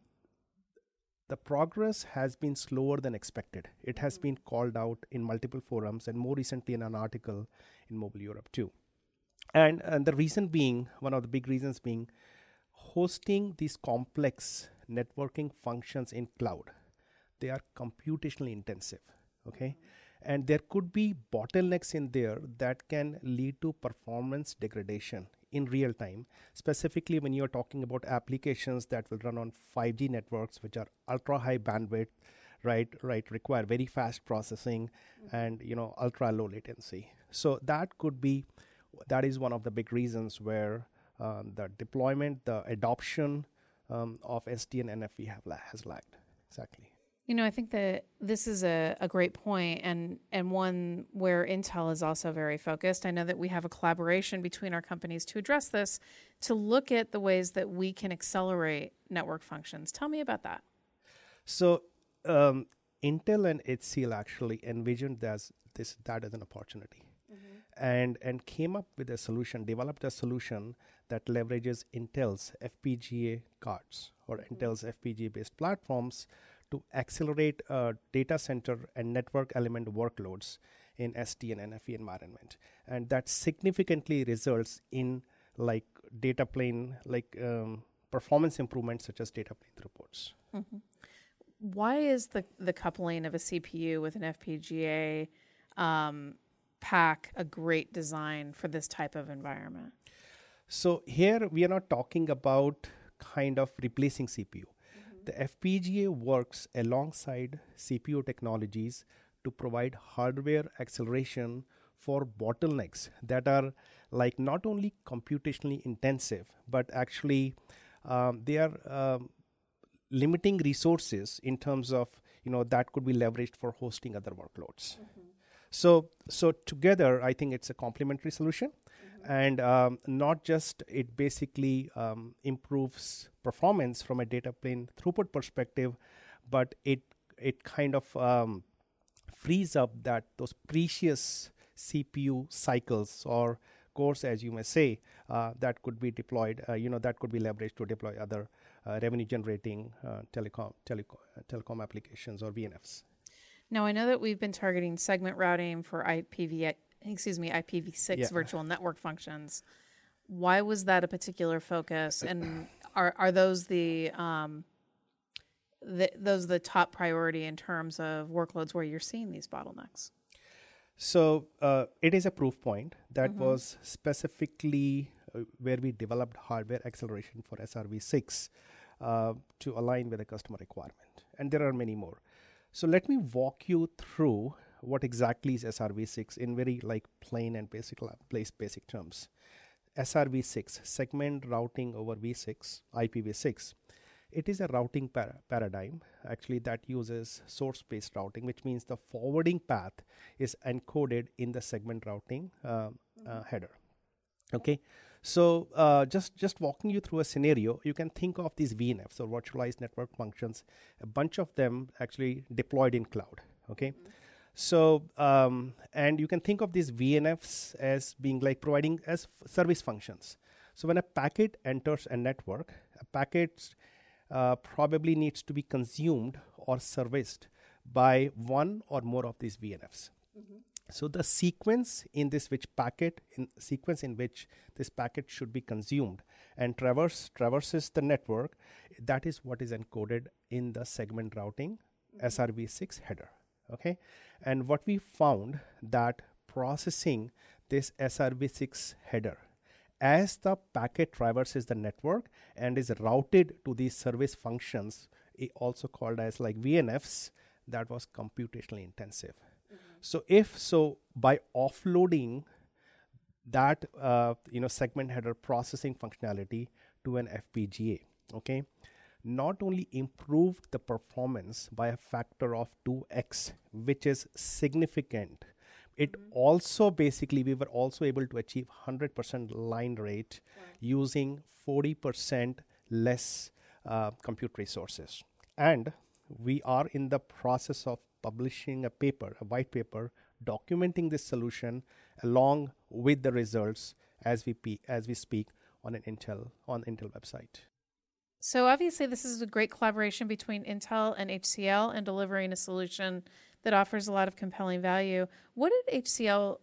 the progress has been slower than expected. It has been called out in multiple forums and more recently in an article in Mobile Europe too. And, and the reason being, one of the big reasons being, hosting these complex networking functions in cloud, they are computationally intensive. Okay, and there could be bottlenecks in there that can lead to performance degradation in real time specifically when you're talking about applications that will run on 5g networks which are ultra high bandwidth right right require very fast processing and you know ultra low latency so that could be that is one of the big reasons where uh, the deployment, the adoption um, of SD and NFV have la- has lagged. Exactly. You know, I think that this is a, a great point and, and one where Intel is also very focused. I know that we have a collaboration between our companies to address this, to look at the ways that we can accelerate network functions. Tell me about that. So, um, Intel and HCL actually envisioned this, this that as an opportunity, mm-hmm. and and came up with a solution, developed a solution that leverages Intel's FPGA cards or mm-hmm. Intel's FPGA based platforms to accelerate uh, data center and network element workloads in SD and NFV environment, and that significantly results in like data plane like um, performance improvements such as data plane throughputs. Mm-hmm. Why is the the coupling of a CPU with an FPGA um, pack a great design for this type of environment? So here we are not talking about kind of replacing CPU the FPGA works alongside CPU technologies to provide hardware acceleration for bottlenecks that are like not only computationally intensive but actually um, they are um, limiting resources in terms of you know that could be leveraged for hosting other workloads mm-hmm. so so together i think it's a complementary solution and um, not just it basically um, improves performance from a data plane throughput perspective, but it it kind of um, frees up that those precious CPU cycles or cores, as you may say, uh, that could be deployed. Uh, you know that could be leveraged to deploy other uh, revenue generating uh, telecom telecom telecom applications or VNFs. Now I know that we've been targeting segment routing for IPv excuse me, IPv6 yeah. virtual network functions. Why was that a particular focus? And *clears throat* are are those the um, the, those the top priority in terms of workloads where you're seeing these bottlenecks? So uh, it is a proof point that mm-hmm. was specifically uh, where we developed hardware acceleration for SRv6 uh, to align with the customer requirement, and there are many more. So let me walk you through what exactly is SRv6 in very like plain and basic place basic terms. SRv6 segment routing over v6 IPv6 it is a routing para- paradigm actually that uses source based routing which means the forwarding path is encoded in the segment routing uh, uh, mm-hmm. header. Okay? So uh, just just walking you through a scenario you can think of these vnfs or virtualized network functions. A bunch of them actually deployed in cloud. Okay? Mm-hmm so, um, and you can think of these VNFs as being like providing as f- service functions. So, when a packet enters a network, a packet uh, probably needs to be consumed or serviced by one or more of these VNFs. Mm-hmm. So, the sequence in this which packet, in sequence in which this packet should be consumed and traverse traverses the network, that is what is encoded in the segment routing mm-hmm. SRv6 header okay? And what we found that processing this srv6 header as the packet traverses the network and is routed to these service functions also called as like vnfs that was computationally intensive. Mm-hmm. so if so by offloading that uh, you know segment header processing functionality to an fpga okay not only improved the performance by a factor of 2x, which is significant, it also basically we were also able to achieve 100% line rate wow. using 40% less uh, compute resources. And we are in the process of publishing a paper, a white paper, documenting this solution along with the results as we pe- as we speak on an Intel on Intel website. So obviously, this is a great collaboration between Intel and HCL in delivering a solution that offers a lot of compelling value. What did HCL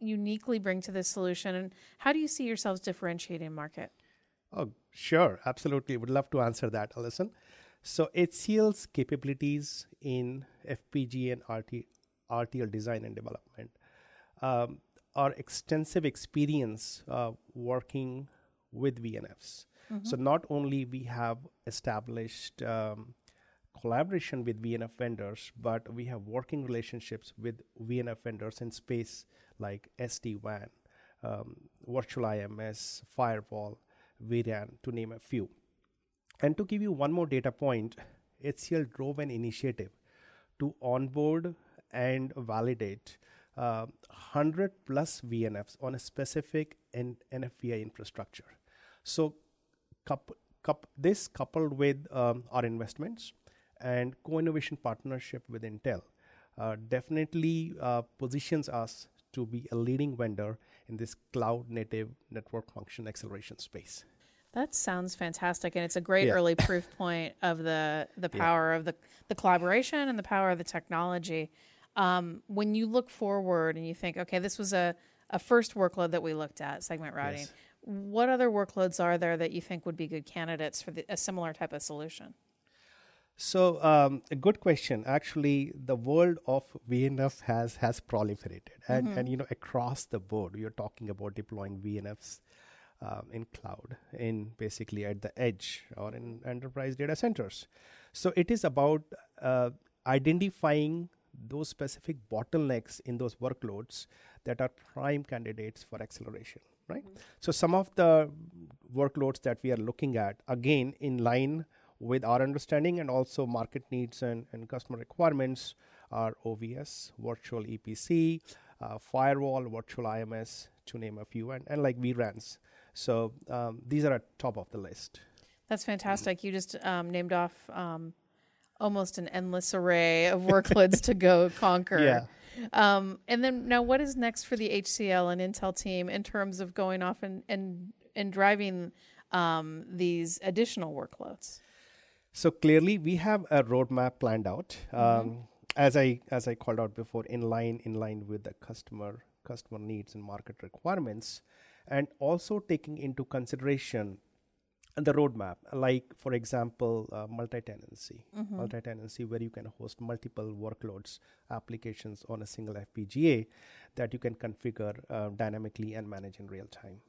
uniquely bring to this solution, and how do you see yourselves differentiating market? Oh, sure, absolutely. Would love to answer that, Allyson. So HCL's capabilities in FPGA and RT, RTL design and development, um, our extensive experience uh, working with VNFs, Mm-hmm. So not only we have established um, collaboration with VNF vendors, but we have working relationships with VNF vendors in space like SD WAN, um, virtual IMS, firewall, vRAN, to name a few. And to give you one more data point, HCL drove an initiative to onboard and validate uh, 100 plus VNFs on a specific N- NFVI infrastructure. So, coup- coup- this coupled with um, our investments and co innovation partnership with Intel uh, definitely uh, positions us to be a leading vendor in this cloud native network function acceleration space. That sounds fantastic, and it's a great Yeah. early proof *laughs* point of the the Yeah. power of the the collaboration and the power of the technology. Um, when you look forward and you think, okay, this was a a first workload that we looked at, segment routing. Yes. What other workloads are there that you think would be good candidates for the, a similar type of solution? So, um, a good question. Actually, the world of VNF has has proliferated, and and you know across the board, you're talking about deploying VNFs um, in cloud, in basically at the edge or in enterprise data centers. So it is about uh, identifying those specific bottlenecks in those workloads that are prime candidates for acceleration. Right. So some of the workloads that we are looking at, again, in line with our understanding and also market needs and, and customer requirements are OVS, virtual EPC, uh, firewall, virtual IMS, to name a few, and, and like VRANs. So um, these are at top of the list. That's fantastic. You just um, named off um, almost an endless array of workloads to go conquer. Yeah. Um, and then now, what is next for the HCL and Intel team in terms of going off and and and driving um, these additional workloads? So clearly, we have a roadmap planned out. Um, As I as I called out before, in line in line with the customer customer needs and market requirements, and also taking into consideration the roadmap, like for example, uh, multi-tenancy, multi-tenancy, where you can host multiple workloads, applications on a single FPGA that you can configure uh, dynamically and manage in real time.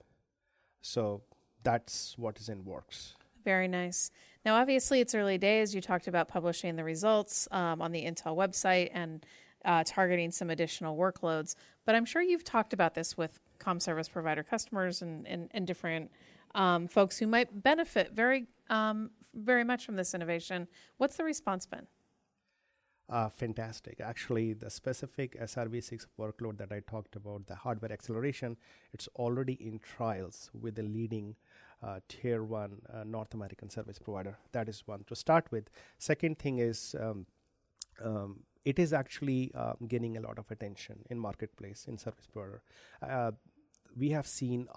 So that's what is in works. Very nice. Now, obviously, it's early days. You talked about publishing the results um, on the Intel website and uh, targeting some additional workloads. But I'm sure you've talked about this with com service provider customers and, and, and different um, folks who might benefit very, um, very much from this innovation. What's the response been? Uh, fantastic. Actually, the specific SRv6 workload that I talked about, the hardware acceleration, it's already in trials with the leading uh, tier one uh, North American service provider. That is one to start with. Second thing is um, um, it is actually um, gaining a lot of attention in marketplace in service provider. Uh, we have seen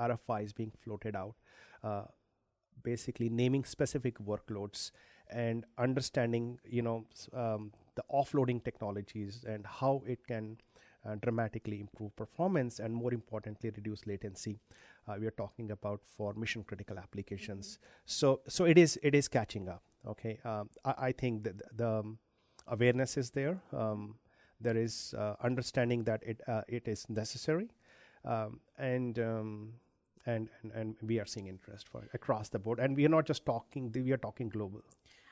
RF, RFIs being floated out, uh, basically naming specific workloads and understanding, you know, um, the offloading technologies and how it can uh, dramatically improve performance and more importantly reduce latency. Uh, we are talking about for mission critical applications. So so it is it is catching up. Okay, um, I, I think that the um, awareness is there. Um, there is uh, understanding that it uh, it is necessary, um, and, um, and and and we are seeing interest for across the board. And we are not just talking; we are talking global.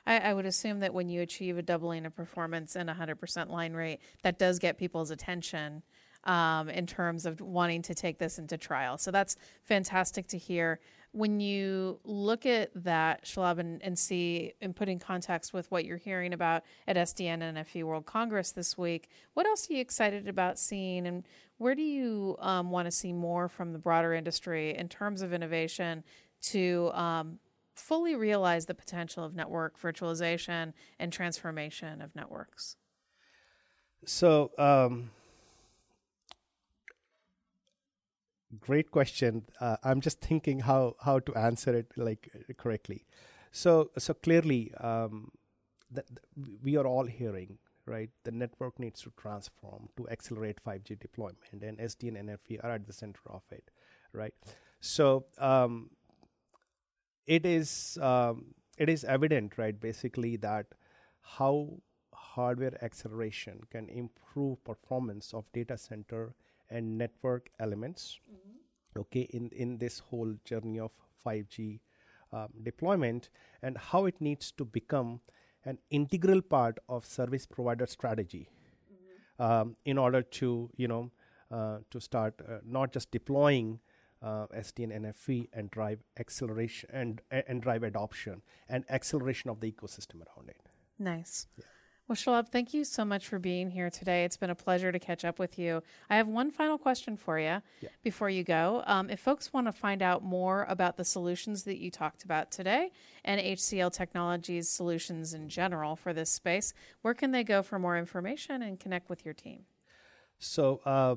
I, I would assume that when you achieve a doubling of performance and a 100% line rate, that does get people's attention um, in terms of wanting to take this into trial. So that's fantastic to hear. When you look at that, Shalab, and, and see and put in context with what you're hearing about at SDN NFV World Congress this week, what else are you excited about seeing, and where do you um, want to see more from the broader industry in terms of innovation to um, fully realize the potential of network virtualization and transformation of networks? So, um, great question. Uh, I'm just thinking how how to answer it like correctly. So, so clearly, um, th- th- we are all hearing right. The network needs to transform to accelerate 5G deployment, and SD and NFV are at the center of it, right? So, um, it is um, it is evident, right? Basically, that how hardware acceleration can improve performance of data center and network elements okay in in this whole journey of 5g um, deployment and how it needs to become an integral part of service provider strategy um, in order to you know uh, to start uh, not just deploying uh, SDN NFV and drive acceleration and and drive adoption and acceleration of the ecosystem around it. Nice. Yeah. Well, Shalab, thank you so much for being here today. It's been a pleasure to catch up with you. I have one final question for you yeah. before you go. Um, if folks want to find out more about the solutions that you talked about today and HCL Technologies solutions in general for this space, where can they go for more information and connect with your team? So, uh,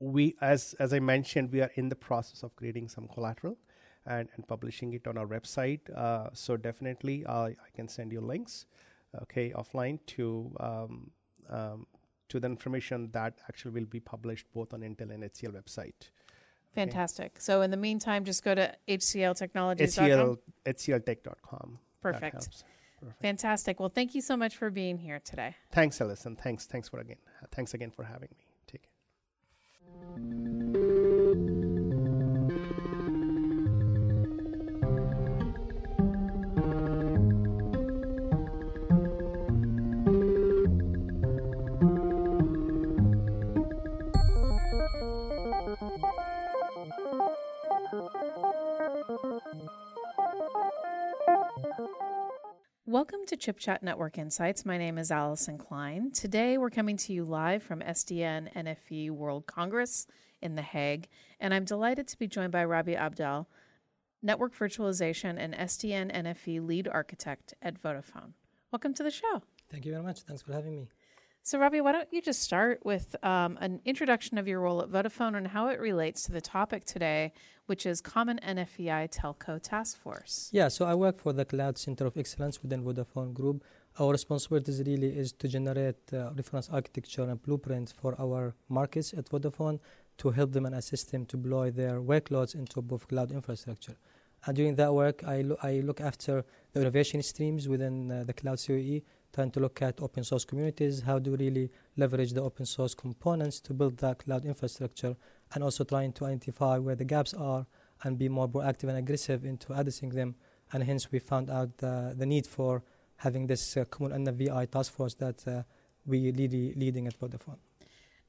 we, as as I mentioned, we are in the process of creating some collateral and, and publishing it on our website. Uh, so definitely, uh, I can send you links okay, offline to um, um, to the information that actually will be published both on Intel and HCL website. Fantastic. Okay. So in the meantime, just go to hcltechnologies.com. HCL, hcltech.com. Perfect. Perfect. Fantastic. Well, thank you so much for being here today. Thanks, Allyson. Thanks. Thanks for again. Thanks again for having me. Take care. Welcome to Chip Chat Network Insights. My name is Allyson Klein. Today we're coming to you live from SDN NFV World Congress in The Hague, and I'm delighted to be joined by Rabi Abdel, Network Virtualization and SDN NFV Lead Architect at Vodafone. Welcome to the show. Thank you very much. Thanks for having me. So, Robbie, why don't you just start with um, an introduction of your role at Vodafone and how it relates to the topic today, which is Common NFVI Telco Task Force? Yeah, so I work for the Cloud Center of Excellence within Vodafone Group. Our responsibility really is to generate uh, reference architecture and blueprints for our markets at Vodafone to help them and assist them to deploy their workloads into both cloud infrastructure. And during that work, I, lo- I look after the innovation streams within uh, the Cloud COE trying to look at open source communities, how do we really leverage the open source components to build that cloud infrastructure, and also trying to identify where the gaps are and be more proactive and aggressive into addressing them. And hence, we found out the, the need for having this uh, common NFVI task force that uh, we really leading at Vodafone.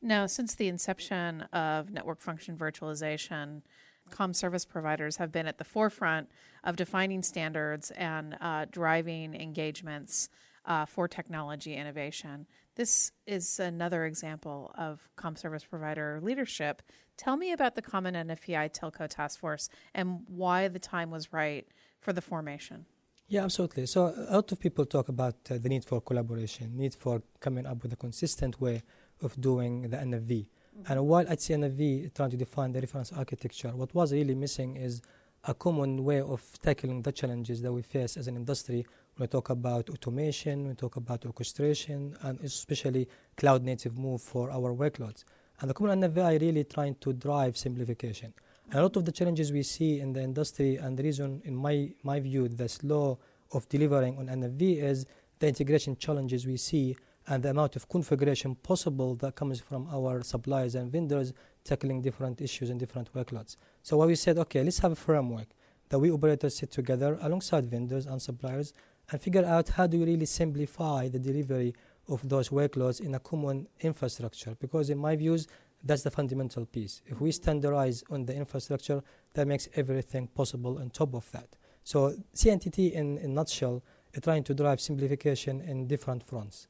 Now, since the inception of network function virtualization, com service providers have been at the forefront of defining standards and uh, driving engagements uh, for technology innovation. This is another example of com service provider leadership. Tell me about the Common NFVI Telco Task Force and why the time was right for the formation. Yeah, absolutely. So a lot of people talk about uh, the need for collaboration, need for coming up with a consistent way of doing the NFV. Mm-hmm. And while ETSI NFV trying to define the reference architecture, what was really missing is a common way of tackling the challenges that we face as an industry we talk about automation, we talk about orchestration, and especially cloud native move for our workloads. And the Common NFVI really trying to drive simplification. And a lot of the challenges we see in the industry, and the reason, in my, my view, the slow of delivering on NFV is the integration challenges we see and the amount of configuration possible that comes from our suppliers and vendors tackling different issues and different workloads. So what we said, okay, let's have a framework that we operators sit together alongside vendors and suppliers and figure out how do we really simplify the delivery of those workloads in a common infrastructure. Because in my views, that's the fundamental piece. If we standardize on the infrastructure, that makes everything possible on top of that. So CNTT, in a nutshell, is trying to drive simplification in different fronts.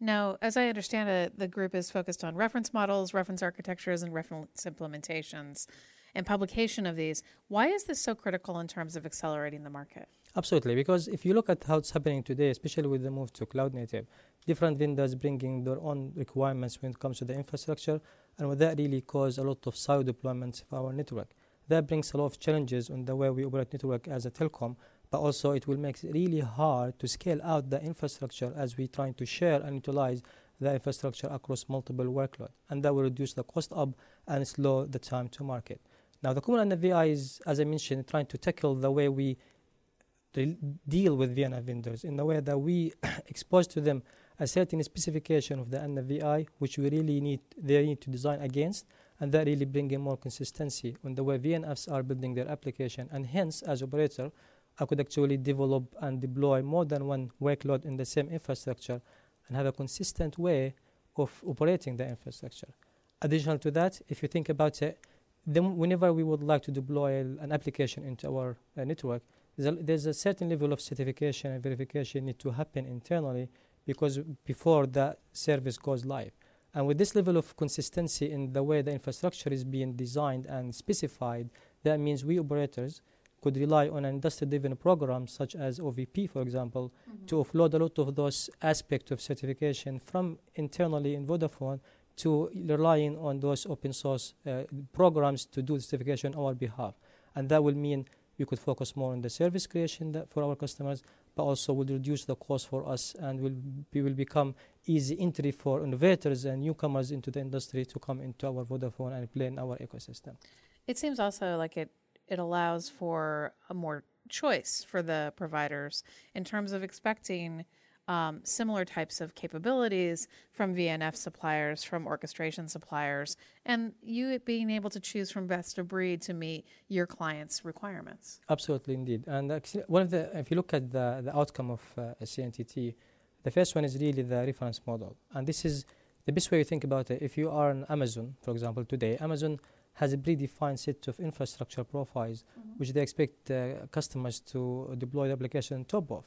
Now, as I understand it, the group is focused on reference models, reference architectures, and reference implementations and publication of these. Why is this so critical in terms of accelerating the market? Absolutely, because if you look at how it's happening today, especially with the move to cloud native, different vendors bringing their own requirements when it comes to the infrastructure, and that really cause a lot of silo deployments of our network. That brings a lot of challenges on the way we operate network as a telecom, but also it will make it really hard to scale out the infrastructure as we trying to share and utilize the infrastructure across multiple workloads, and that will reduce the cost up and slow the time to market. Now, the Common NFVI is, as I mentioned, trying to tackle the way we deal with VNF vendors in the way that we *coughs* expose to them a certain specification of the NFVI, which we really need they need to design against, and that really bring in more consistency on the way VNFs are building their application. And hence, as operator, I could actually develop and deploy more than one workload in the same infrastructure and have a consistent way of operating the infrastructure. Additional to that, if you think about it, then whenever we would like to deploy an application into our uh, network, there's a, there's a, certain level of certification and verification need to happen internally because before that service goes live. And with this level of consistency in the way the infrastructure is being designed and specified, that means we operators could rely on an industry-driven program such as OVP, for example, mm-hmm. to offload a lot of those aspects of certification from internally in Vodafone to relying on those open source uh, programs to do certification on our behalf. And that will mean we could focus more on the service creation for our customers, but also will reduce the cost for us and will, be, will become easy entry for innovators and newcomers into the industry to come into our Vodafone and play in our ecosystem. It seems also like it it allows for a more choice for the providers in terms of expecting um, similar types of capabilities from VNF suppliers, from orchestration suppliers, and you being able to choose from best of breed to meet your clients' requirements. Absolutely, indeed. And actually, one of the, if you look at the, the outcome of uh, CNTT, the first one is really the reference model. And this is the best way to think about it. If you are on Amazon, for example, today, Amazon has a predefined set of infrastructure profiles mm-hmm. which they expect uh, customers to deploy the application on top of.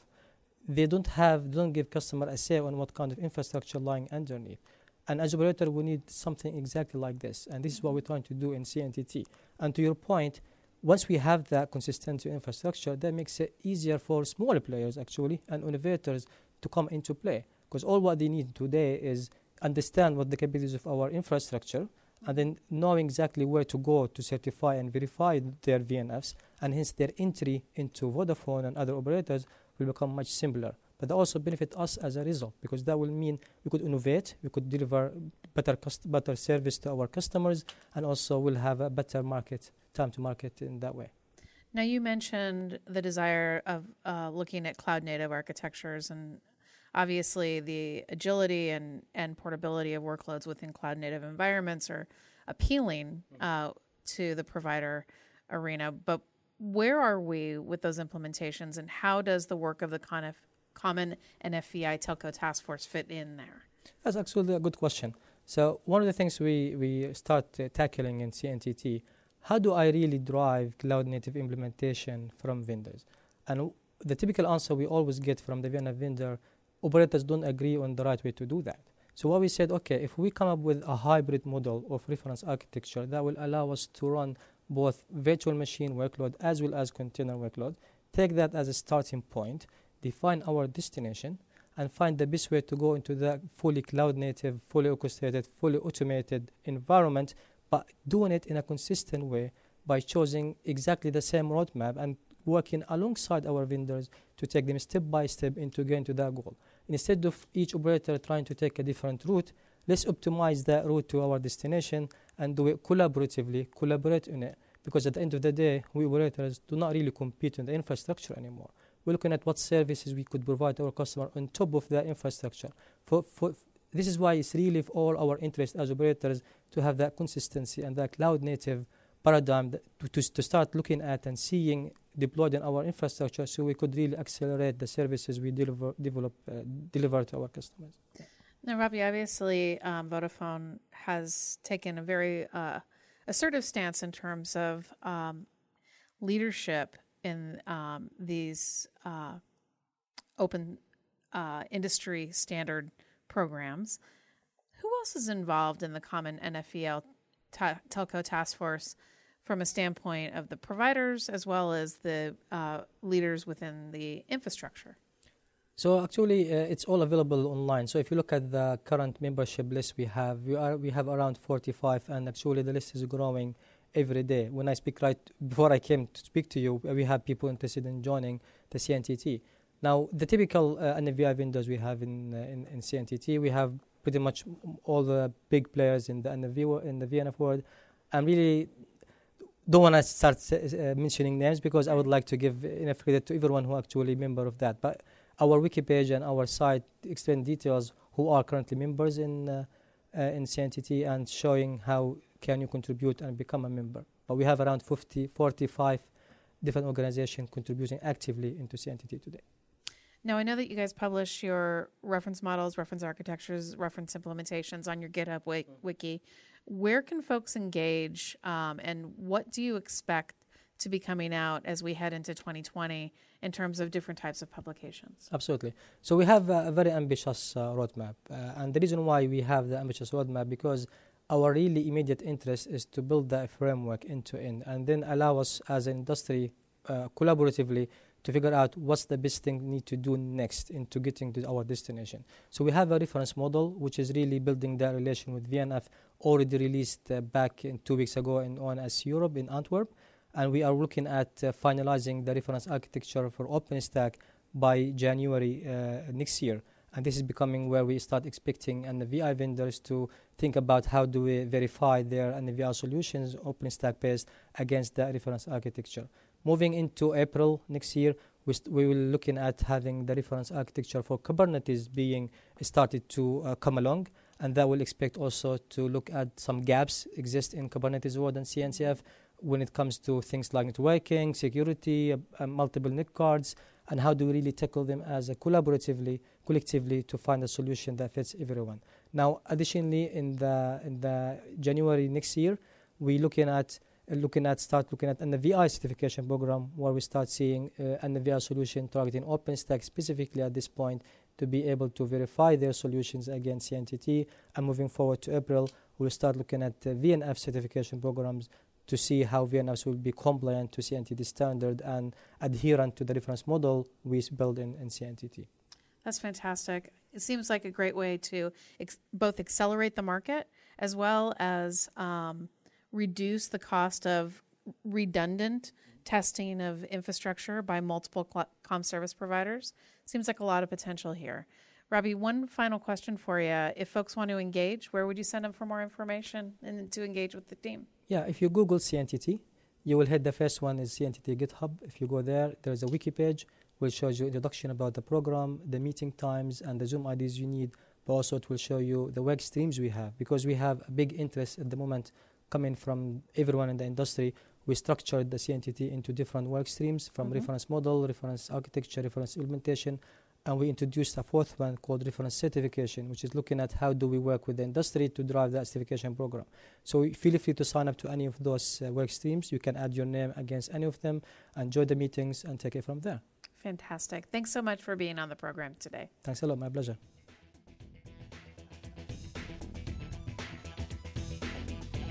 They don't have, they don't give customer a say on what kind of infrastructure lying underneath. And as operator, we need something exactly like this, and this is what we're trying to do in CNTT. And to your point, once we have that consistent infrastructure, that makes it easier for smaller players actually and innovators to come into play. Because all what they need today is understand what the capabilities of our infrastructure and then knowing exactly where to go to certify and verify their VNFs, and hence their entry into Vodafone and other operators will become much simpler. But that also benefit us as a result because that will mean we could innovate, we could deliver better cust- better service to our customers, and also we'll have a better market time to market in that way. Now you mentioned the desire of uh, looking at cloud native architectures and obviously the agility and, and portability of workloads within cloud native environments are appealing mm-hmm. uh, to the provider arena. But where are we with those implementations and how does the work of the Conf- Common NFVI Telco Task Force fit in there? That's actually a good question. So, one of the things we, we start uh, tackling in CNTT how do I really drive cloud native implementation from vendors? And the typical answer we always get from the VNF vendor operators don't agree on the right way to do that. So what we said, okay, if we come up with a hybrid model of reference architecture that will allow us to run both virtual machine workload as well as container workload, take that as a starting point, define our destination, and find the best way to go into the fully cloud native, fully orchestrated, fully automated environment, but doing it in a consistent way by choosing exactly the same roadmap and working alongside our vendors to take them step by step into getting to that goal. Instead of each operator trying to take a different route, let's optimize that route to our destination and do it collaboratively, collaborate on it. Because at the end of the day, we operators do not really compete in the infrastructure anymore. We're looking at what services we could provide our customer on top of that infrastructure. For, for, this is why it's really all our interest as operators to have that consistency and that cloud native paradigm to, to, to start looking at and seeing deployed in our infrastructure so we could really accelerate the services we deliver, develop, uh, deliver to our customers. Now, Rabi, obviously, um, Vodafone has taken a very uh, assertive stance in terms of um, leadership in um, these uh, open uh, industry standard programs. Who else is involved in the common NFVI telco task force? from a standpoint of the providers as well as the uh, leaders within the infrastructure? So actually, uh, it's all available online. So if you look at the current membership list we have, we are we have around 45, and actually the list is growing every day. When I speak right before I came to speak to you, we have people interested in joining the CNTT. Now, the typical uh, NFVI vendors we have in, uh, in, in CNTT, we have pretty much all the big players in the NV in the VNF world. I'm really don't want to start uh, mentioning names because I would like to give enough credit to everyone who actually member of that. But our wiki page and our site explain details who are currently members in uh, uh, in CNTT and showing how can you contribute and become a member. But we have around 50, 45 different organizations contributing actively into CNTT today. Now, I know that you guys publish your reference models, reference architectures, reference implementations on your GitHub wiki. Where can folks engage, um, and what do you expect to be coming out as we head into 2020 in terms of different types of publications? Absolutely. So we have a, very ambitious uh, roadmap, uh, and the reason why we have the ambitious roadmap because our really immediate interest is to build that framework end to end, and then allow us as an industry uh, collaboratively to figure out what's the best thing we need to do next into getting to our destination. So we have a reference model which is really building that relation with VNF already released uh, back in two weeks ago in ONS Europe in Antwerp and we are looking at uh, finalizing the reference architecture for OpenStack by January uh, next year. And this is becoming where we start expecting and the VI vendors to think about how do we verify their NVR solutions OpenStack based against the reference architecture. Moving into April next year, we, st- we will looking at having the reference architecture for Kubernetes being started to uh, come along, and that will expect also to look at some gaps exist in Kubernetes world and CNCF when it comes to things like networking, security, uh, uh, multiple NIC cards, and how do we really tackle them as a collaboratively, collectively to find a solution that fits everyone. Now, additionally, in the in the January next year, we're looking at uh, looking at start looking at the VI certification program where we start seeing uh, VI solution targeting OpenStack specifically at this point to be able to verify their solutions against CNTT. And moving forward to April, we'll start looking at uh, VNF certification programs to see how VNFs will be compliant to CNTT standard and adherent to the reference model we build in, in CNTT. That's fantastic. It seems like a great way to ex- both accelerate the market as well as um, reduce the cost of redundant testing of infrastructure by multiple cl- com service providers. Seems like a lot of potential here. Robbie, one final question for you. If folks want to engage, where would you send them for more information and to engage with the team? Yeah, if you Google CNTT, you will hit the first one is CNTT GitHub. If you go there, there's a wiki page which shows you introduction about the program, the meeting times, and the Zoom IDs you need. But also it will show you the work streams we have because we have a big interest at the moment coming from everyone in the industry. We structured the CNTT into different work streams from mm-hmm. reference model, reference architecture, reference implementation, and we introduced a fourth one called reference certification, which is looking at how do we work with the industry to drive that certification program. So feel free to sign up to any of those uh, work streams. You can add your name against any of them and join the meetings and take it from there. Fantastic. Thanks so much for being on the program today. Thanks a lot. My pleasure.